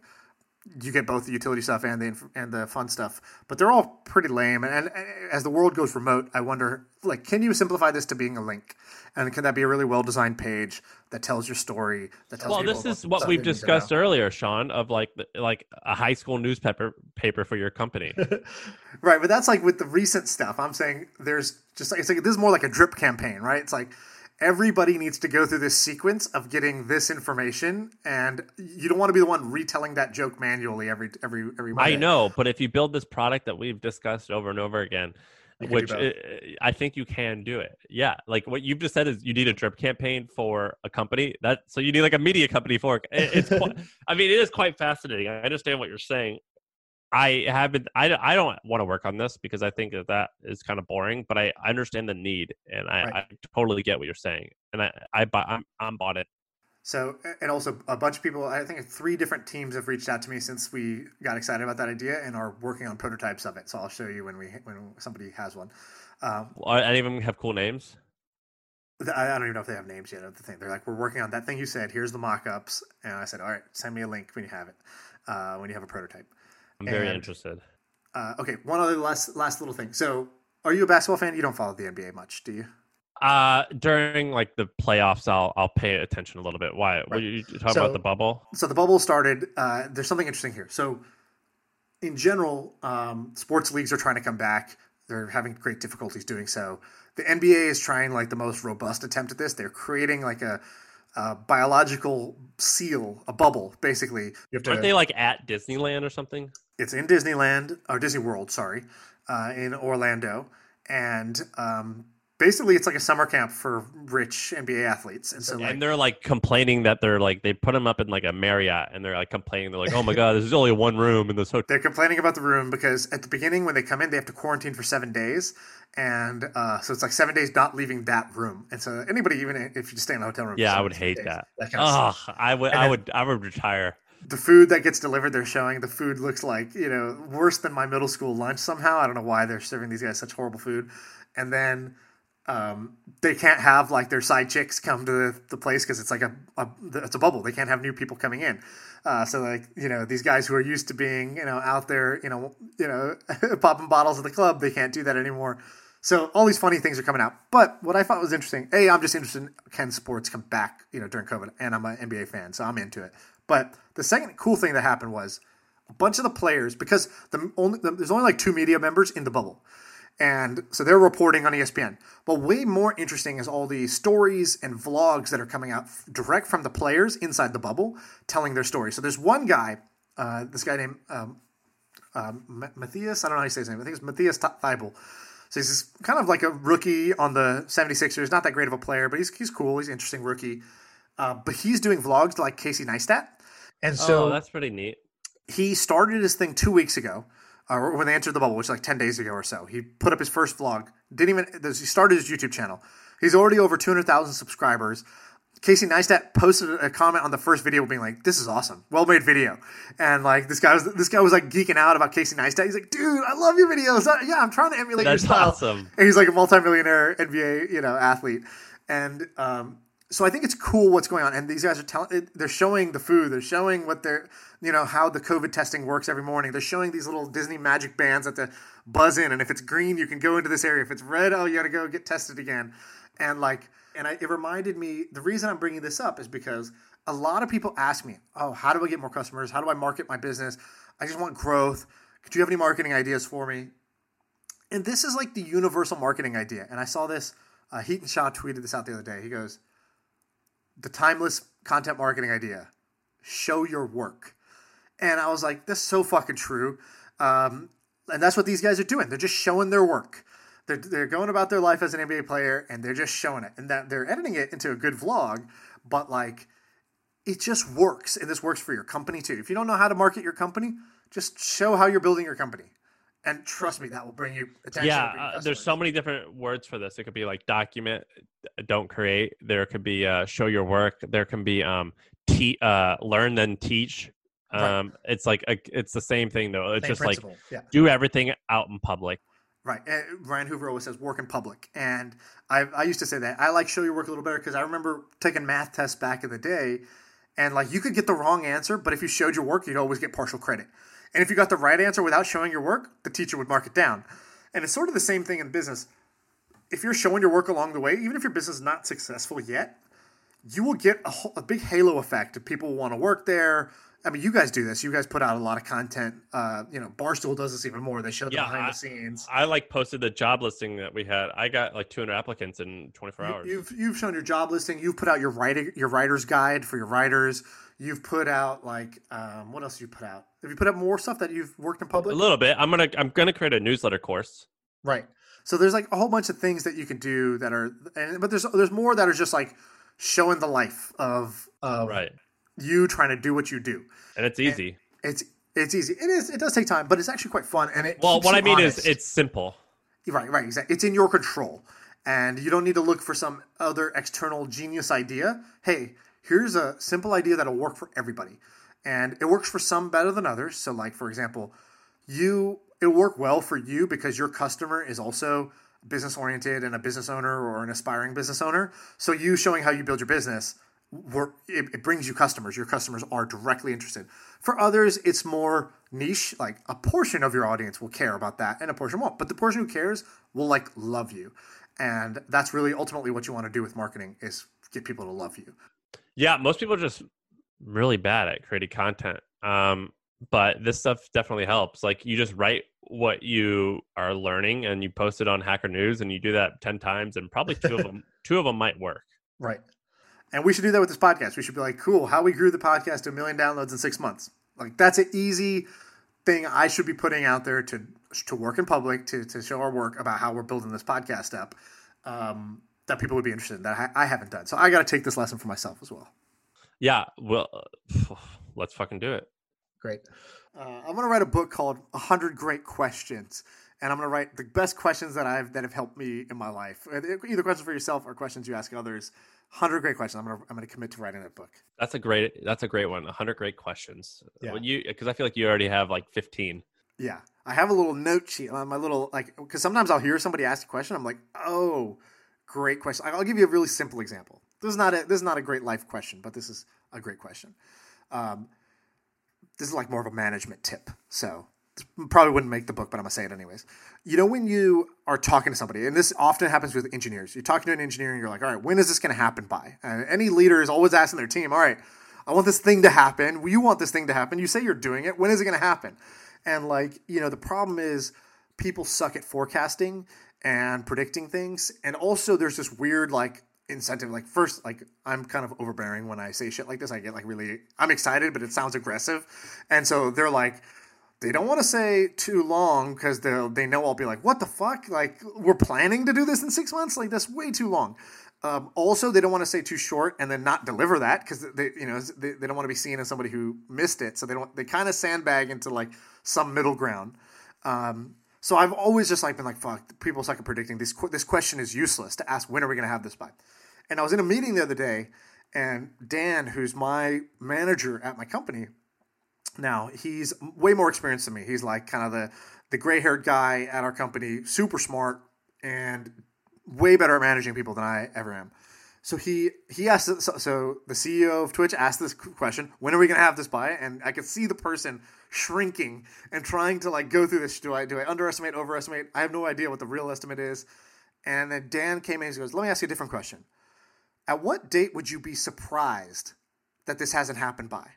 you get both the utility stuff and the and the fun stuff, but they're all pretty lame. And, and, as the world goes remote, I wonder, like, can you simplify this to being a link? And can that be a really well designed page that tells your story? That tells well, this is what we've discussed earlier, Shaan, of like like a high school newspaper paper for your company. right, but that's like with the recent stuff. I'm saying there's just like it's like this is more like a drip campaign, right? It's like everybody needs to go through this sequence of getting this information and you don't want to be the one retelling that joke manually every every every Monday. I know, but if you build this product that we've discussed over and over again, which it, eh, eh, I think you can do it. Yeah, like what you've just said is you need a drip campaign for a company. That so you need like a media company for it. It's quite, I mean, it is quite fascinating. I understand what you're saying. I have been. I, I don't want to work on this because I think that that is kind of boring. But I, I understand the need, and I, right. I totally get what you're saying, and I I I'm I'm bought it. So and also a bunch of people. I think three different teams have reached out to me since we got excited about that idea and are working on prototypes of it. So I'll show you when we when somebody has one. Um, well, any of them have cool names? I don't even know if they have names yet. The thing they're like, we're working on that thing you said. Here's the mock-ups, and I said, all right, send me a link when you have it, uh, when you have a prototype. I'm very interested. Uh, okay, one other last last little thing. So, are you a basketball fan? You don't follow the NBA much, do you? Uh, during like the playoffs, I'll I'll pay attention a little bit. Why? Right. you talk so, about the bubble? So the bubble started. Uh, there's something interesting here. So, in general, um, sports leagues are trying to come back. They're having great difficulties doing so. The NBA is trying like the most robust attempt at this. They're creating like a uh, biological seal, a bubble, basically. You have to, Aren't they like at Disneyland or something? It's in Disneyland or Disney World, sorry, uh, in Orlando, and um, basically it's like a summer camp for rich NBA athletes. And so, like, and they're like complaining that they're like they put them up in like a Marriott, and they're like complaining. They're like, "Oh my god, this is only one room in this hotel." They're complaining about the room because at the beginning when they come in, they have to quarantine for seven days, and uh, so it's like seven days not leaving that room. And so anybody, even if you just stay in a hotel room, yeah, I would hate days, that. that kind of oh, I would, I would, I would retire. The food that gets delivered, they're showing the food looks like you know worse than my middle school lunch somehow. I don't know why they're serving these guys such horrible food, and then um, they can't have like their side chicks come to the, the place because it's like a, a, it's a bubble. They can't have new people coming in. Uh, so like you know these guys who are used to being you know out there you know you know popping bottles at the club they can't do that anymore. So all these funny things are coming out. But what I thought was interesting, a I'm just interested in can sports come back you know during COVID, and I'm an NBA fan, so I'm into it. But the second cool thing that happened was a bunch of the players because the only the, there's only like two media members in the bubble. And so they're reporting on ESPN. But way more interesting is all the stories and vlogs that are coming out direct from the players inside the bubble telling their story. So there's one guy, uh, this guy named um, um, Matthias, I don't know how you say his name. I think it's Matthias Thybulle. So he's kind of like a rookie on the 76ers. Not that great of a player, but he's, he's cool. He's an interesting rookie. Uh, but he's doing vlogs like Casey Neistat. And so oh, that's pretty neat. He started his thing two weeks ago or when they entered the bubble, which is like 10 days ago or so. He put up his first vlog. Didn't even, he started his YouTube channel. He's already over 200,000 subscribers. Casey Neistat posted a comment on the first video being like, this is awesome. Well made video. And like this guy was this guy was like geeking out about Casey Neistat. He's like, dude, I love your videos. Yeah, I'm trying to emulate That's your style. awesome. And he's like a multimillionaire NBA, you know, athlete. And um, so I think it's cool what's going on, and these guys are telling. They're showing the food. They're showing what they're, you know, how the COVID testing works every morning. They're showing these little Disney magic bands that to buzz in, and if it's green, you can go into this area. If it's red, oh, you got to go get tested again. And like, and I, it reminded me. The reason I'm bringing this up is because a lot of people ask me, "Oh, how do I get more customers? How do I market my business? I just want growth. Could you have any marketing ideas for me?" And this is like the universal marketing idea. And I saw this. Uh, Hiten Shah tweeted this out the other day. He goes the timeless content marketing idea show your work. And I was like, that's so fucking true. Um, and that's what these guys are doing. They're just showing their work. They're, they're going about their life as an NBA player and they're just showing it. And that they're editing it into a good vlog, but like, it just works, and this works for your company too. If you don't know how to market your company, just show how you're building your company, and trust me, that will bring you attention. Yeah, uh, there's so many different words for this. It could be like document, don't create. There could be uh, show your work. There can be um, te- uh, learn then teach. Um, right. It's like a, it's the same thing though. It's same just principle. like yeah. do everything out in public. Right. And Ryan Hoover always says work in public. And I, I used to say that. I like show your work a little better because I remember taking math tests back in the day and like you could get the wrong answer, but if you showed your work, you'd always get partial credit. And if you got the right answer without showing your work, the teacher would mark it down. And it's sort of the same thing in business. If you're showing your work along the way, even if your business is not successful yet, you will get a, whole, a big halo effect. If people want to work there, I mean, you guys do this. You guys put out a lot of content. Uh, you know, Barstool does this even more. They show the yeah, behind I, the scenes. I like posted the job listing that we had. I got like 200 applicants in 24 hours. You've you've shown your job listing. You've put out your writing your writer's guide for your writers. You've put out like um, what else? You put out? Have you put out more stuff that you've worked in public? A little bit. I'm gonna I'm gonna create a newsletter course. Right. So there's like a whole bunch of things that you can do that are, and, but there's there's more that are just like showing the life of of right you trying to do what you do. And it's easy. And it's it's easy. It is. It does take time, but it's actually quite fun. And it well, what I mean honest. is, it's simple. Right, right, exactly. It's in your control, and you don't need to look for some other external genius idea. Hey, here's a simple idea that'll work for everybody, and it works for some better than others. So, like for example, you it'll work well for you because your customer is also business oriented and a business owner or an aspiring business owner. So, you showing how you build your business it, it brings you customers. Your customers are directly interested. For others, it's more niche. Like a portion of your audience will care about that, and a portion won't. But the portion who cares will like love you, and that's really ultimately what you want to do with marketing is get people to love you. Yeah, most people are just really bad at creating content. Um, but this stuff definitely helps. Like you just write what you are learning and you post it on Hacker News, and you do that ten times, and probably two of them two of them might work. Right. And we should do that with this podcast. We should be like, cool, how we grew the podcast to a million downloads in six months. Like that's an easy thing I should be putting out there to to work in public to to show our work about how we're building this podcast up. Um, that people would be interested in that I, I haven't done. So I got to take this lesson for myself as well. Yeah, well, let's fucking do it. Great. Uh, I'm gonna write a book called "100 Great Questions," and I'm gonna write the best questions that I've that have helped me in my life. Either questions for yourself or questions you ask others Hundred great questions. I'm gonna I'm gonna commit to writing that book. That's a great that's a great one. hundred great questions. Yeah. Well, you because I feel like you already have like fifteen. Yeah, I have a little note sheet on my little like because sometimes I'll hear somebody ask a question. I'm like, oh, great question. I'll give you a really simple example. This is not a this is not a great life question, but this is a great question. Um, this is like more of a management tip. So probably wouldn't make the book, but I'm gonna say it anyways. You know, when you are talking to somebody, and this often happens with engineers, you're talking to an engineer and you're like, all right, when is this gonna happen by? And any leader is always asking their team, all right, I want this thing to happen. You want this thing to happen. You say you're doing it. When is it gonna happen? And like, you know, the problem is people suck at forecasting and predicting things. And also there's this weird like incentive. Like first, like I'm kind of overbearing when I say shit like this. I get like really I'm excited, but it sounds aggressive. And so they're like, they don't want to say too long because they they know I'll be like, what the fuck? Like we're planning to do this in six months? Like that's way too long. Um, also, they don't want to say too short and then not deliver that because they you know they, they don't want to be seen as somebody who missed it. So they don't they kind of sandbag into like some middle ground. Um, so I've always just like been like, fuck, people suck at predicting. This this question is useless to ask when are we going to have this by. And I was in a meeting the other day, and Dan, who's my manager at my company now he's way more experienced than me. He's like kind of the the gray haired guy at our company, super smart and way better at managing people than I ever am. So he he asked so, so the CEO of Twitch asked this question: When are we going to have this by? And I could see the person shrinking and trying to like go through this. Do I do I underestimate, overestimate? I have no idea what the real estimate is. And then Dan came in and goes, "Let me ask you a different question. At what date would you be surprised that this hasn't happened by?"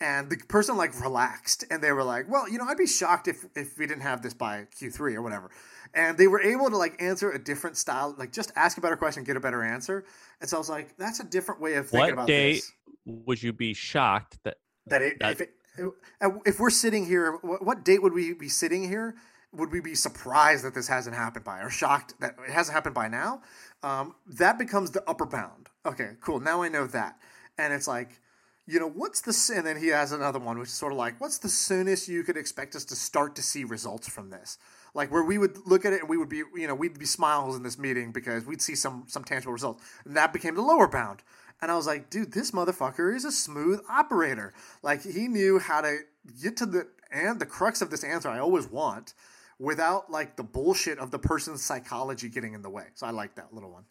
and the person like relaxed and they were like well you know i'd be shocked if if we didn't have this by q3 or whatever and they were able to like answer a different style like just ask a better question get a better answer and so i was like that's a different way of thinking what about day this would you be shocked that that, it, that... if it, if we're sitting here what date would we be sitting here? Would we be surprised that this hasn't happened by or shocked that it hasn't happened by now? Um, that becomes the upper bound. Okay cool. Now i know that. And it's like you know, what's the and then he has another one which is sort of like, what's the soonest you could expect us to start to see results from this? Like where we would look at it and we would be, you know, we'd be smiles in this meeting because we'd see some some tangible results, and that became the lower bound. And I was like, dude, this motherfucker is a smooth operator. Like he knew how to get to the and the crux of this answer I always want without like the bullshit of the person's psychology getting in the way. So I like that little one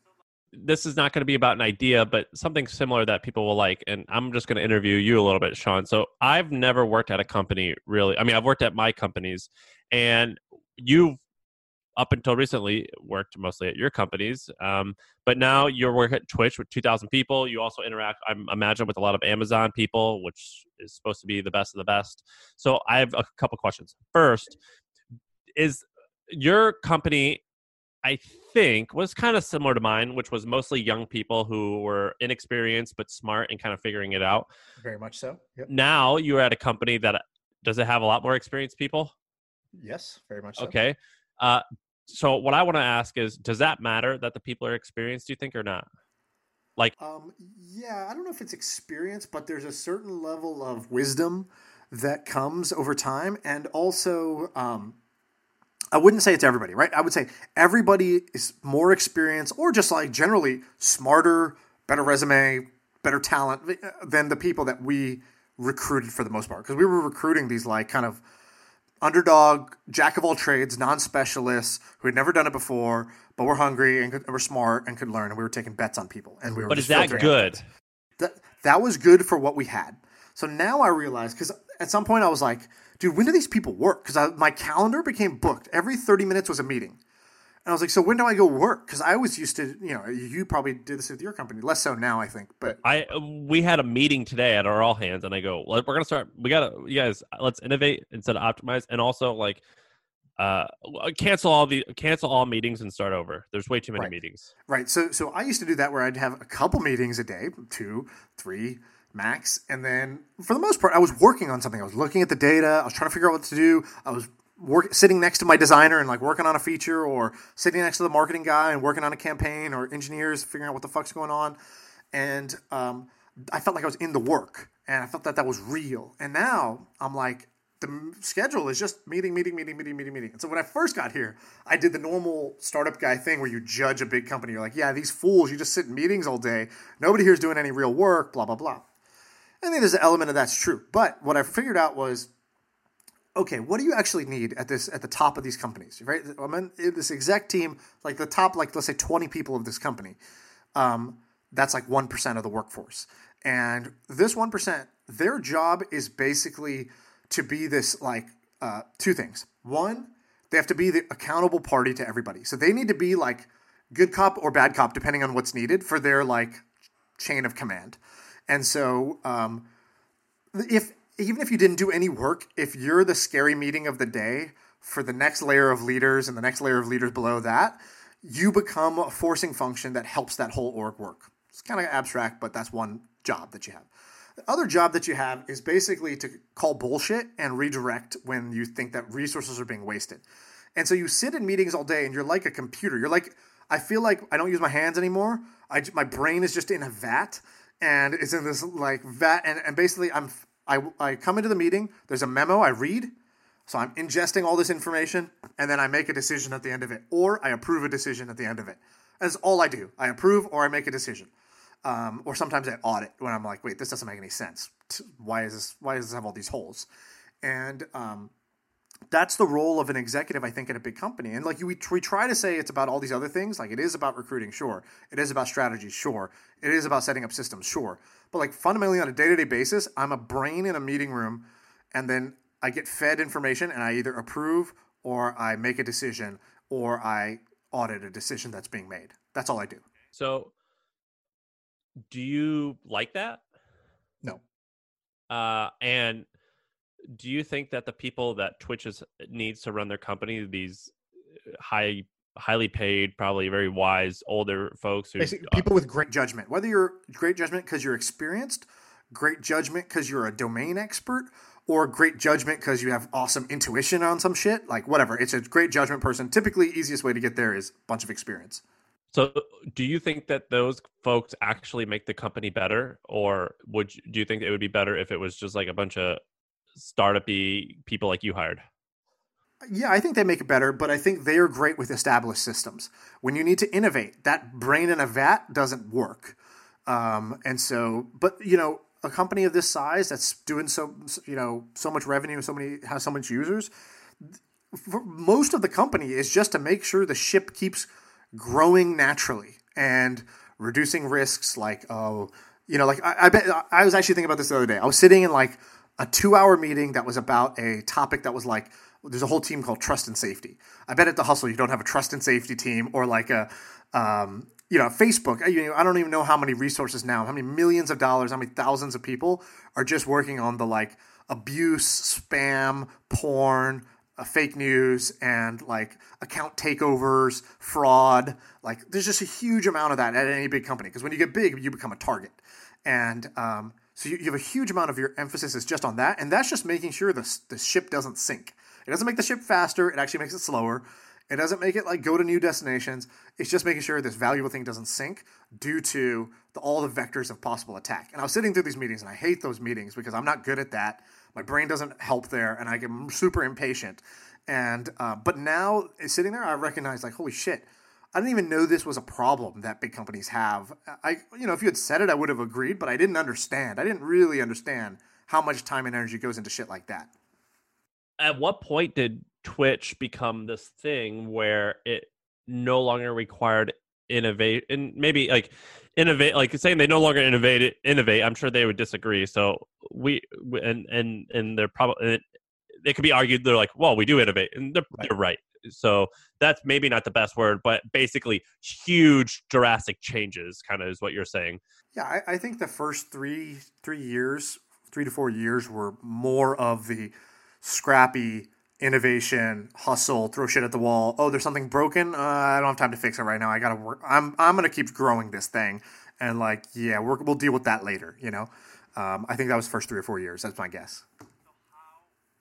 this is not going to be about an idea, but something similar that people will like. And I'm just going to interview you a little bit, Shaan. So I've never worked at a company really. I mean, I've worked at my companies, and you've up until recently worked mostly at your companies um, but now you're working at twitch with 2000 people you also interact i imagine with a lot of amazon people which is supposed to be the best of the best so i have a couple questions first is your company I think was kind of similar to mine, which was mostly young people who were inexperienced but smart and kind of figuring it out. Very much so. Yep. Now you're at a company that does it have a lot more experienced people? Yes, very much so. Okay. Uh, so what I want to ask is, does that matter that the people are experienced? Do you think or not? Like, um, yeah, I don't know if it's experience, but there's a certain level of wisdom that comes over time, and also um, I wouldn't say it's everybody, right? I would say everybody is more experienced or just like generally smarter, better resume, better talent uh, than the people that we recruited for the most part. Because we were recruiting these like kind of underdog, jack of all trades, non specialists who had never done it before, but were hungry and could, were smart and could learn. And we were taking bets on people. And we were but is that good? That, that was good for what we had. So now I realize, because at some point I was like, dude, when do these people work? Because my calendar became booked. Every 30 minutes was a meeting. And I was like, so when do I go work? Because I was used to, you know, you probably did this with your company, less so now, I think. But I we had a meeting today at our all hands, and I go, we're gonna start. We gotta, you guys, let's innovate instead of optimize, and also like uh cancel all the cancel all meetings and start over there's way too many right. meetings right so so i used to do that where i'd have a couple meetings a day two three max. And then for the most part, I was working on something. I was looking at the data. I was trying to figure out what to do. I was work, sitting next to my designer and like working on a feature or sitting next to the marketing guy and working on a campaign or engineers figuring out what the fuck's going on. And um, I felt like I was in the work and I felt that that was real. And now I'm like, the schedule is just meeting, meeting, meeting, meeting, meeting, meeting. And so when I first got here, I did the normal startup guy thing where you judge a big company. You're like, yeah, these fools, you just sit in meetings all day. Nobody here's doing any real work, blah, blah, blah. I think there's an element of that's true. But what I figured out was, okay, what do you actually need at this at the top of these companies, right? I mean, this exec team, like the top, like let's say 20 people of this company, um, that's like one percent of the workforce, and this one percent, their job is basically to be this like uh, two things. One, they have to be the accountable party to everybody, so they need to be like good cop or bad cop, depending on what's needed for their like chain of command. And so, um, if even if you didn't do any work, if you're the scary meeting of the day for the next layer of leaders and the next layer of leaders below that, you become a forcing function that helps that whole org work. It's kind of abstract, but that's one job that you have. The other job that you have is basically to call bullshit and redirect when you think that resources are being wasted. And so you sit in meetings all day and you're like a computer. You're like, I feel like I don't use my hands anymore. I, my brain is just in a vat and it's in this like vat and, and basically i'm I, I come into the meeting there's a memo i read so i'm ingesting all this information and then i make a decision at the end of it or i approve a decision at the end of it. That's all i do. I approve or i make a decision. Um, or sometimes i audit when i'm like wait this doesn't make any sense. Why is this why does this have all these holes? And um, that's the role of an executive, I think, in a big company. And like we, we try to say it's about all these other things. Like it is about recruiting, sure. It is about strategy, sure. It is about setting up systems, sure. But like fundamentally on a day to day basis, I'm a brain in a meeting room, and then I get fed information, and I either approve or I make a decision or I audit a decision that's being made. That's all I do. So, do you like that? No. Uh, and do you think that the people that Twitch is, needs to run their company, these uh, high highly paid, probably very wise older folks who Basically, uh people with great judgment, whether you're great judgment because you're experienced, great judgment because you're a domain expert, or great judgment because you have awesome intuition on some shit, like whatever. It's a great judgment person. Typically, easiest way to get there is a bunch of experience. So, do you think that those folks actually make the company better, or would you, do you think it would be better if it was just like a bunch of startupy people like you hired? Yeah, I think they make it better, but I think they are great with established systems. When you need to innovate, that brain in a vat doesn't work. Um, and so, but you know, a company of this size that's doing so, you know, so much revenue, so many has so much users. most of the company is just to make sure the ship keeps growing naturally and reducing risks. Like, oh, you know, like I, I bet I was actually thinking about this the other day. I was sitting in like a two-hour meeting that was about a topic that was like there's a whole team called trust and safety. I bet at the hustle you don't have a trust and safety team or like a um, you know Facebook. I don't even know how many resources now, how many millions of dollars, how many thousands of people are just working on the like abuse, spam, porn, uh, fake news, and like account takeovers, fraud. Like there's just a huge amount of that at any big company because when you get big, you become a target, and um, so you, you have a huge amount of your emphasis is just on that, and that's just making sure the the ship doesn't sink. It doesn't make the ship faster. It actually makes it slower. It doesn't make it like go to new destinations. It's just making sure this valuable thing doesn't sink due to the, all the vectors of possible attack. And I was sitting through these meetings, and I hate those meetings because I'm not good at that. My brain doesn't help there, and I get super impatient. And uh, but now sitting there, I recognize like, holy shit, I didn't even know this was a problem that big companies have. I, you know, if you had said it, I would have agreed, but I didn't understand. I didn't really understand how much time and energy goes into shit like that at what point did Twitch become this thing where it no longer required innovate and maybe like innovate like saying they no longer innovate innovate i'm sure they would disagree so we and and and they're probably they could be argued they're like well we do innovate and they're right. they're right so that's maybe not the best word but basically huge drastic changes kind of is what you're saying yeah I, I think the first three three years three to four years were more of the scrappy innovation, hustle, throw shit at the wall. Oh, there's something broken. Uh, I don't have time to fix it right now. I gotta work. I'm I'm gonna keep growing this thing, and like yeah, we will deal with that later. You know, um, I think that was first three or four years. That's my guess.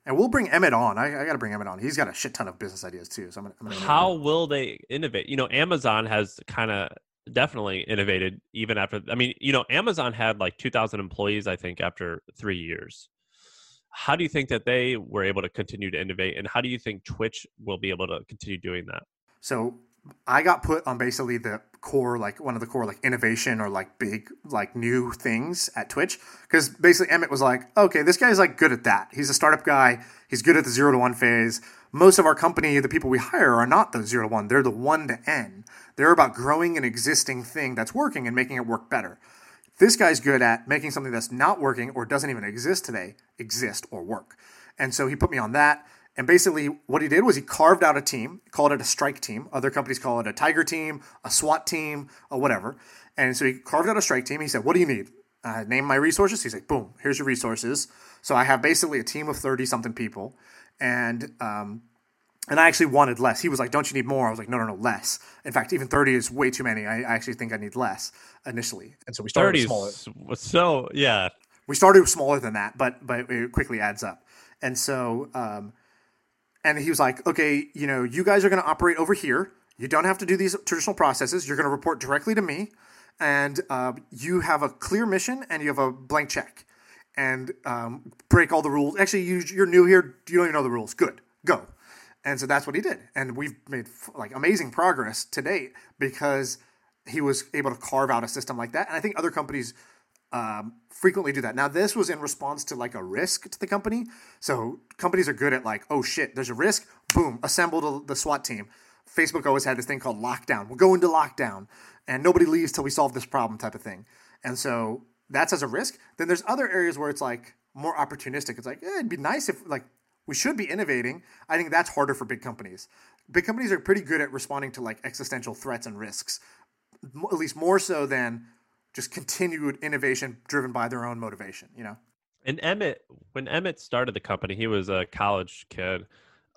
And we'll bring Emmett on. I, I got to bring Emmett on. He's got a shit ton of business ideas too. So I'm gonna. I'm gonna How will they innovate? You know, Amazon has kind of definitely innovated even after. I mean, you know, Amazon had like 2,000 employees, I think, after three years how do you think that they were able to continue to innovate and how do you think twitch will be able to continue doing that so i got put on basically the core like one of the core like innovation or like big like new things at twitch. Because basically emmett was like okay this guy's like good at that. He's a startup guy. He's good at the zero to one phase. Most of our company the people we hire are not the zero to one. They're the one to n. They're about growing an existing thing that's working and making it work better. This guy's good at making something that's not working or doesn't even exist today exist or work. And so he put me on that. And basically, what he did was he carved out a team, called it a strike team. Other companies call it a tiger team, a SWAT team, or whatever. And so he carved out a strike team. He said, What do you need? Uh, name my resources. He's like, Boom, here's your resources. So I have basically a team of 30 something people. And um, and I actually wanted less. He was like, "Don't you need more?" I was like, "No, no, no, less." In fact, even thirty is way too many. I, I actually think I need less initially, and so we started smaller. So yeah, we started smaller than that, but but it quickly adds up. And so, um, and he was like, "Okay, you know, you guys are going to operate over here. You don't have to do these traditional processes. You're going to report directly to me, and uh, you have a clear mission and you have a blank check, and um, break all the rules. Actually, you, you're new here. You don't even know the rules. Good, go." And so that's what he did. And we've made like amazing progress to date because he was able to carve out a system like that. And I think other companies um, frequently do that. Now, this was in response to like a risk to the company. So companies are good at like, oh shit, there's a risk. Boom, assemble the SWAT team. Facebook always had this thing called lockdown. We'll go into lockdown and nobody leaves till we solve this problem type of thing. And so that's as a risk. Then there's other areas where it's like more opportunistic. It's like, yeah, it'd be nice if like we should be innovating. I think that's harder for big companies. Big companies are pretty good at responding to like existential threats and risks, at least more so than just continued innovation driven by their own motivation, you know? And Emmett, when Emmett started the company, he was a college kid.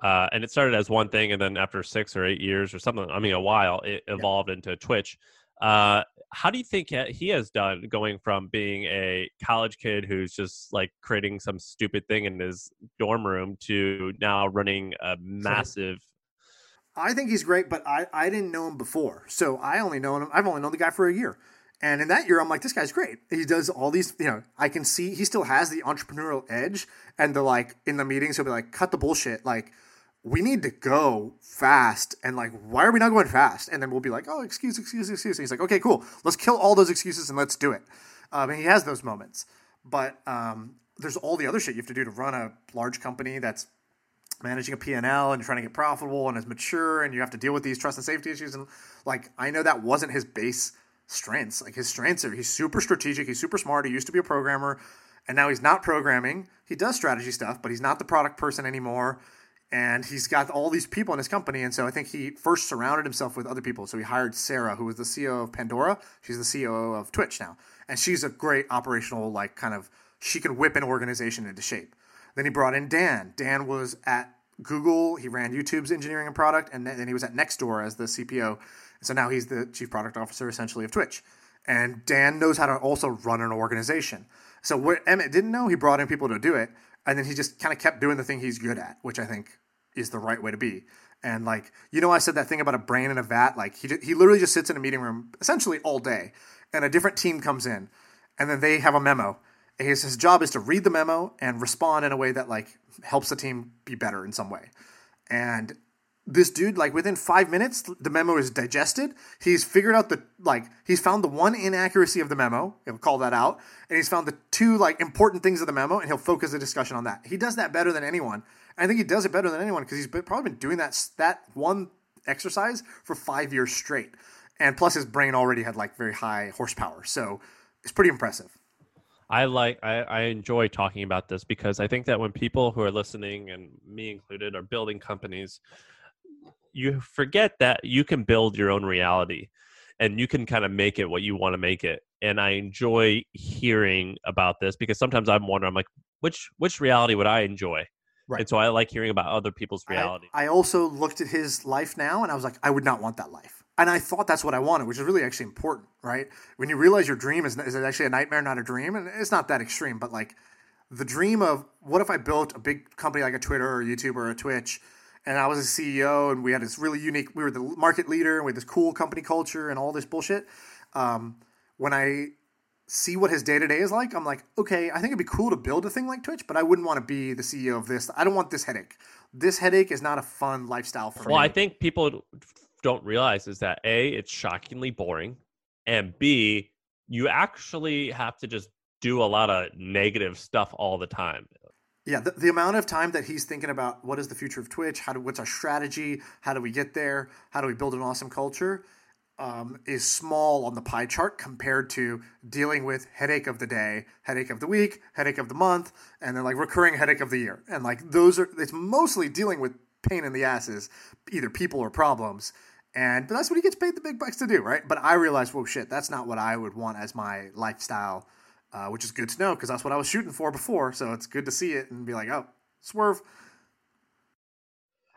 Uh, and it started as one thing, and then after six or eight years or something, I mean, a while, it evolved yeah. into Twitch. Uh, how do you think he has done going from being a college kid who's just like creating some stupid thing in his dorm room to now running a massive I think he's great, but I, I didn't know him before. So I only know him. I've only known the guy for a year. And in that year, I'm like, this guy's great. He does all these, you know, I can see he still has the entrepreneurial edge. And the like in the meetings, he'll be like, cut the bullshit. Like, we need to go fast. And like, why are we not going fast? And then we'll be like, oh, excuse, excuse, excuse. And he's like, okay, cool. Let's kill all those excuses and let's do it. Um, and he has those moments. But um, there's all the other shit you have to do to run a large company that's managing a P&L and trying to get profitable and is mature and you have to deal with these trust and safety issues. And like, I know that wasn't his base strengths. Like his strengths are he's super strategic, he's super smart. He used to be a programmer, and now he's not programming. He does strategy stuff, but he's not the product person anymore. And he's got all these people in his company, and so I think he first surrounded himself with other people. So he hired Sarah, who was the CEO of Pandora. She's the CEO of Twitch now, and she's a great operational, like kind of she can whip an organization into shape. Then he brought in Dan. Dan was at Google. He ran YouTube's engineering and product, and then he was at Nextdoor as the CPO. So now he's the chief product officer essentially of Twitch. And Dan knows how to also run an organization. So what Emmett didn't know, he brought in people to do it, and then he just kind of kept doing the thing he's good at, which I think is the right way to be. And like, you know, I said that thing about a brain in a vat. Like he he literally just sits in a meeting room essentially all day, and a different team comes in, and then they have a memo. And his, his job is to read the memo and respond in a way that like helps the team be better in some way. And this dude like within five minutes the memo is digested. He's figured out the like he's found the one inaccuracy of the memo he'll call that out and he's found the two like important things of the memo and he'll focus the discussion on that. He does that better than anyone. I think he does it better than anyone because he's been, probably been doing that that one exercise for five years straight. And plus his brain already had like very high horsepower. So it's pretty impressive. I like I, I enjoy talking about this because I think that when people who are listening and me included are building companies, you forget that you can build your own reality and you can kind of make it what you want to make it. And i enjoy hearing about this because sometimes i'm wondering i'm like which which reality would i enjoy? Right. And so i like hearing about other people's reality. I, I also looked at his life now and i was like i would not want that life. And i thought that's what i wanted which is really actually important right? When you realize your dream is, is actually a nightmare not a dream? And it's not that extreme but like the dream of what if i built a big company like a twitter or youtube or a twitch and I was a CEO, and we had this really unique. We were the market leader, and we had this cool company culture, and all this bullshit. Um, when I see what his day to day is like, I'm like, okay, I think it'd be cool to build a thing like Twitch, but I wouldn't want to be the CEO of this. I don't want this headache. This headache is not a fun lifestyle for well, me. Well, I think people don't realize is that a it's shockingly boring, and b you actually have to just do a lot of negative stuff all the time. Yeah, the, the amount of time that he's thinking about what is the future of Twitch, how do what's our strategy, how do we get there, how do we build an awesome culture, um, is small on the pie chart compared to dealing with headache of the day, headache of the week, headache of the month, and then like recurring headache of the year. And like those are it's mostly dealing with pain in the asses, either people or problems. And but that's what he gets paid the big bucks to do, right? But I realized, whoa, shit, that's not what I would want as my lifestyle uh, which is good to know because that's what I was shooting for before. So it's good to see it and be like, oh, swerve.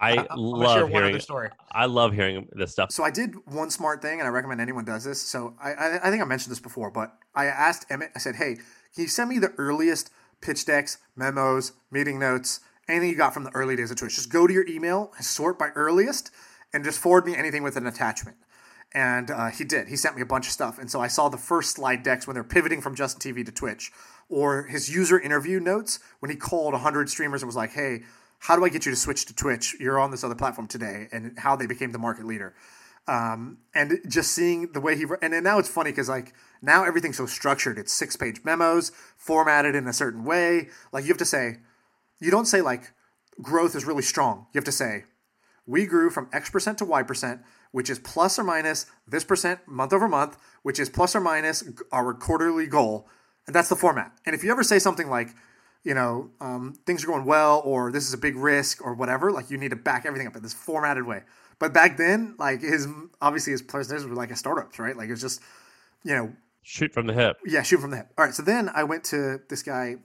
I, I love hearing story. I love hearing this stuff. So I did one smart thing, and I recommend anyone does this. So I, I, I think I mentioned this before, but I asked Emmett. I said, "Hey, can you send me the earliest pitch decks, memos, meeting notes, anything you got from the early days of Twitch? Just go to your email, sort by earliest, and just forward me anything with an attachment." And uh, he did. He sent me a bunch of stuff. And so I saw the first slide decks when they're pivoting from Justin TV to Twitch, or his user interview notes when he called 100 streamers and was like, hey, how do I get you to switch to Twitch? You're on this other platform today, and how they became the market leader. Um, and just seeing the way he and then now it's funny because like now everything's so structured. It's six page memos formatted in a certain way. Like you have to say, you don't say like growth is really strong. You have to say we grew from X percent to Y percent which is plus or minus this percent month over month, which is plus or minus our quarterly goal. And that's the format. And if you ever say something like, you know, um, things are going well, or this is a big risk, or whatever, like you need to back everything up in this formatted way. But back then, like his obviously his presentations were like a startups, right? Like it was just, you know, shoot from the hip. Yeah, shoot from the hip. All right. So then I went to this guy,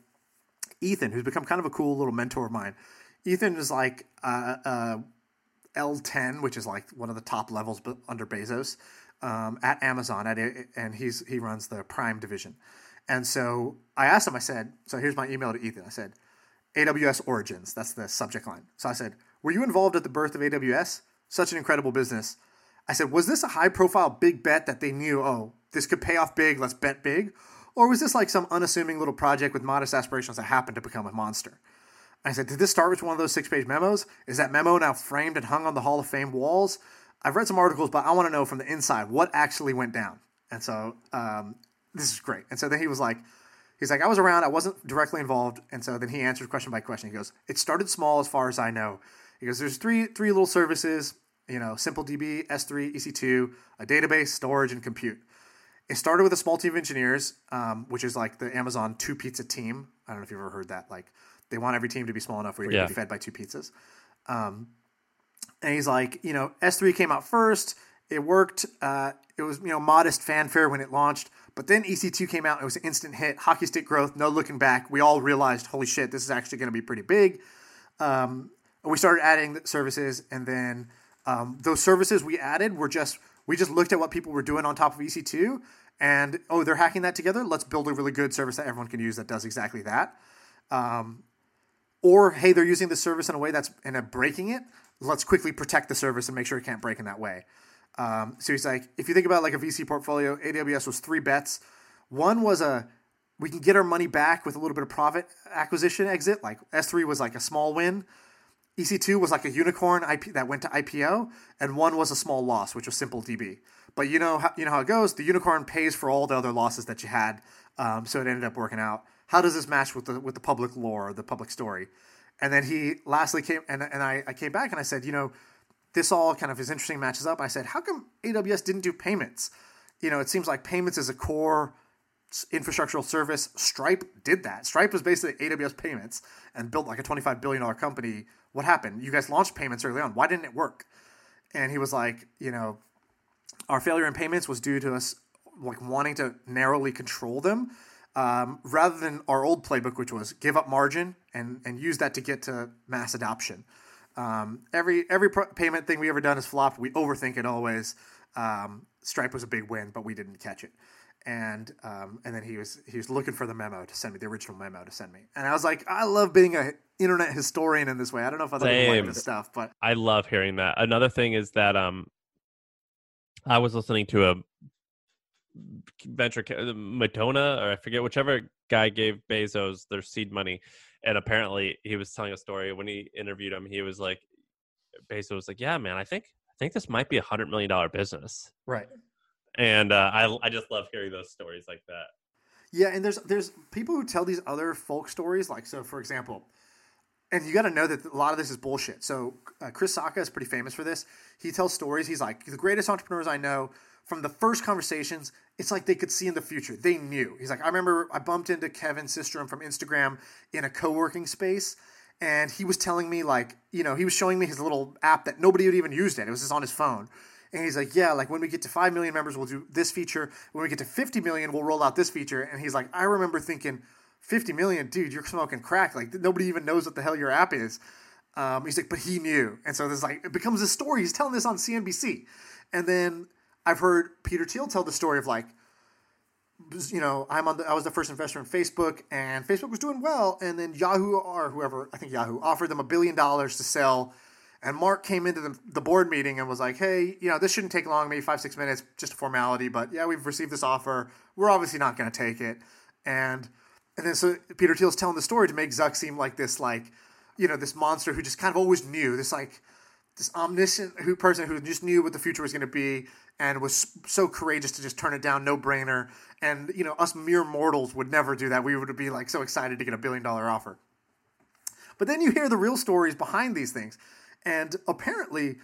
Ethan, who's become kind of a cool little mentor of mine. Ethan is like uh, uh, L10, which is like one of the top levels under Bezos um, at Amazon, at and he's he runs the Prime division. And so I asked him. I said, "So here's my email to Ethan." I said, "AWS origins." That's the subject line. So I said, "Were you involved at the birth of AWS?" such an incredible business. I said, was this a high profile big bet that they knew, oh, this could pay off big, let's bet big? Or was this like some unassuming little project with modest aspirations that happened to become a monster? I said, did this start with one of those six page memos? Is that memo now framed and hung on the Hall of Fame walls? I've read some articles, but I want to know from the inside what actually went down. And so um, this is great. And so then he was like, he's like, I was around, I wasn't directly involved. And so then he answered question by question. He goes, it started small as far as I know. He goes, there's three three little services, you know, SimpleDB, S3, EC2, a database, storage, and compute. It started with a small team of engineers, um, which is like the Amazon two pizza team. I don't know if you've ever heard that. Like they want every team to be small enough where you yeah. can be fed by two pizzas. Um, and he's like, you know, S3 came out first. It worked. Uh, it was you know modest fanfare when it launched, but then EC2 came out. It was an instant hit, hockey stick growth, no looking back. We all realized, holy shit, this is actually going to be pretty big. Um, we started adding services, and then um, those services we added were just we just looked at what people were doing on top of EC2, and oh, they're hacking that together. Let's build a really good service that everyone can use that does exactly that. Um, or hey, they're using the service in a way that's and a breaking it. Let's quickly protect the service and make sure it can't break in that way. Um, so he's like, if you think about like a VC portfolio, AWS was three bets. One was a we can get our money back with a little bit of profit acquisition exit. Like S3 was like a small win. EC2 was like a unicorn IP that went to IPO, and one was a small loss, which was Simple DB. But you know how you know how it goes. The unicorn pays for all the other losses that you had, um, so it ended up working out. How does this match with the with the public lore, the public story? And then he lastly came and and I, I came back and I said, you know, this all kind of is interesting matches up. I said, how come AWS didn't do payments? You know, it seems like payments is a core infrastructural service. Stripe did that. Stripe was basically AWS payments and built like a $25 billion company what happened? You guys launched payments early on. Why didn't it work? And he was like, you know, our failure in payments was due to us like wanting to narrowly control them um, rather than our old playbook, which was give up margin and and use that to get to mass adoption. Um, every every payment thing we ever done is flopped. We overthink it always. Um, Stripe was a big win, but we didn't catch it. And um, and then he was he was looking for the memo to send me the original memo to send me, and I was like, I love being a internet historian in this way. I don't know if other Same. people like this stuff, but I love hearing that. Another thing is that um, I was listening to a venture Madonna or I forget whichever guy gave Bezos their seed money, and apparently he was telling a story when he interviewed him. He was like, Bezos was like, "Yeah, man, I think I think this might be a hundred million dollar business." Right. And uh, I I just love hearing those stories like that. Yeah, and there's there's people who tell these other folk stories. Like so, for example, and you got to know that a lot of this is bullshit. So uh, Chris Sacca is pretty famous for this. He tells stories. He's like the greatest entrepreneurs I know. From the first conversations, it's like they could see in the future. They knew. He's like, I remember I bumped into Kevin Systrom from Instagram in a co-working space, and he was telling me like, you know, he was showing me his little app that nobody had even used it. It was just on his phone. And he's like, yeah, like when we get to 5 million members, we'll do this feature. When we get to 50 million, we'll roll out this feature. And he's like, I remember thinking, 50 million, dude, you're smoking crack. Like nobody even knows what the hell your app is. Um, he's like, but he knew. And so there's like, it becomes a story. He's telling this on CNBC. And then I've heard Peter Thiel tell the story of like, you know, I'm on the, I was the first investor in Facebook and Facebook was doing well. And then Yahoo or whoever, I think Yahoo offered them a billion dollars to sell. And Mark came into the, the board meeting and was like, hey, you know, this shouldn't take long, maybe five, six minutes, just a formality. But yeah, we've received this offer. We're obviously not going to take it. And and then so Peter Thiel's telling the story to make Zuck seem like this like, you know, this monster who just kind of always knew this like this omniscient who person who just knew what the future was going to be and was so courageous to just turn it down, no brainer. And you know, us mere mortals would never do that. We would be like so excited to get a billion dollar offer. But then you hear the real stories behind these things, and apparently,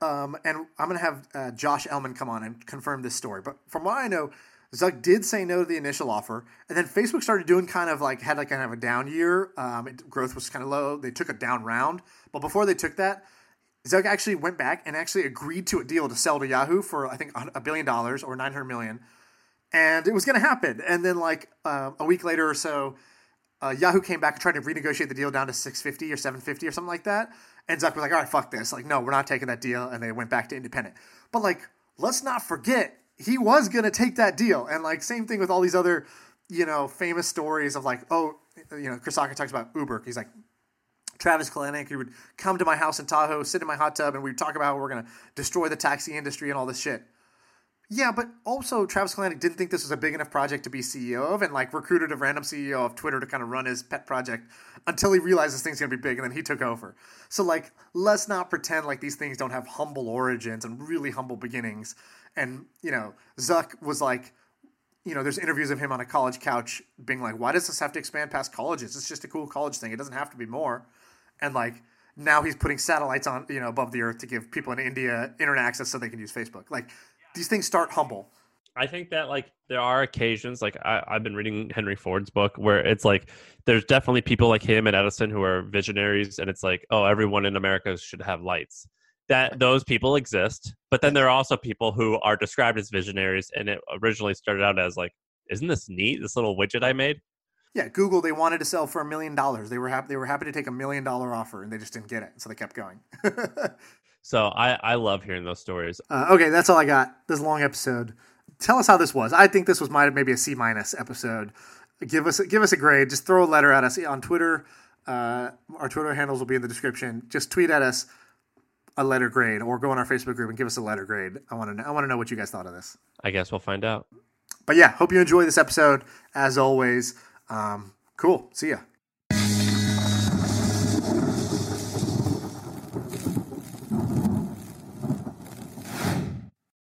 um, and I'm to have uh, Josh Elman come on and confirm this story. But from what I know, Zuck did say no to the initial offer, and then Facebook started doing kind of like had like kind of a down year. Um, it, growth was kind of low. They took a down round, but before they took that, Zuck actually went back and actually agreed to a deal to sell to Yahoo for I think a billion dollars or nine hundred million, and it was going to happen. And then like uh, a week later or so, uh, Yahoo came back and tried to renegotiate the deal down to six fifty or seven fifty or something like that. And Zuck was like, "All right, fuck this. Like, no, we're not taking that deal." And they went back to independent. But like, let's not forget he was going to take that deal. And like same thing with all these other, you know, famous stories of like, oh, you know, Chris Sacca talks about Uber. He's like, Travis Kalanick, he would come to my house in Tahoe, sit in my hot tub, and we'd talk about how we're going to destroy the taxi industry and all this shit. Yeah, but also Travis Kalanick didn't think this was a big enough project to be CEO of, and like recruited a random CEO of Twitter to kind of run his pet project until he realized this thing's gonna be big, and then he took over. So like, let's not pretend like these things don't have humble origins and really humble beginnings. And you know, Zuck was like, you know, there's interviews of him on a college couch being like, "Why does this have to expand past colleges? It's just a cool college thing. It doesn't have to be more." And like now he's putting satellites on, you know, above the earth to give people in India internet access so they can use Facebook. Like these things start humble. I think that like there are occasions like I, I've been reading Henry Ford's book where it's like there's definitely people like him and Edison who are visionaries and it's like oh everyone in America should have lights that those people exist but then there are also people who are described as visionaries and it originally started out as like isn't this neat this little widget I made yeah Google they wanted to sell for a million dollars they were happy they were happy to take a million dollar offer and they just didn't get it so they kept going So I, I love hearing those stories. Uh, okay, that's all I got. This long episode. Tell us how this was. I think this was my maybe a C minus episode. Give us give us a grade. Just throw a letter at us on Twitter. Uh, our Twitter handles will be in the description. Just tweet at us a letter grade, or go on our Facebook group and give us a letter grade. I want to know, I want to know what you guys thought of this. I guess we'll find out. But yeah, hope you enjoy this episode. As always, um, cool. See ya.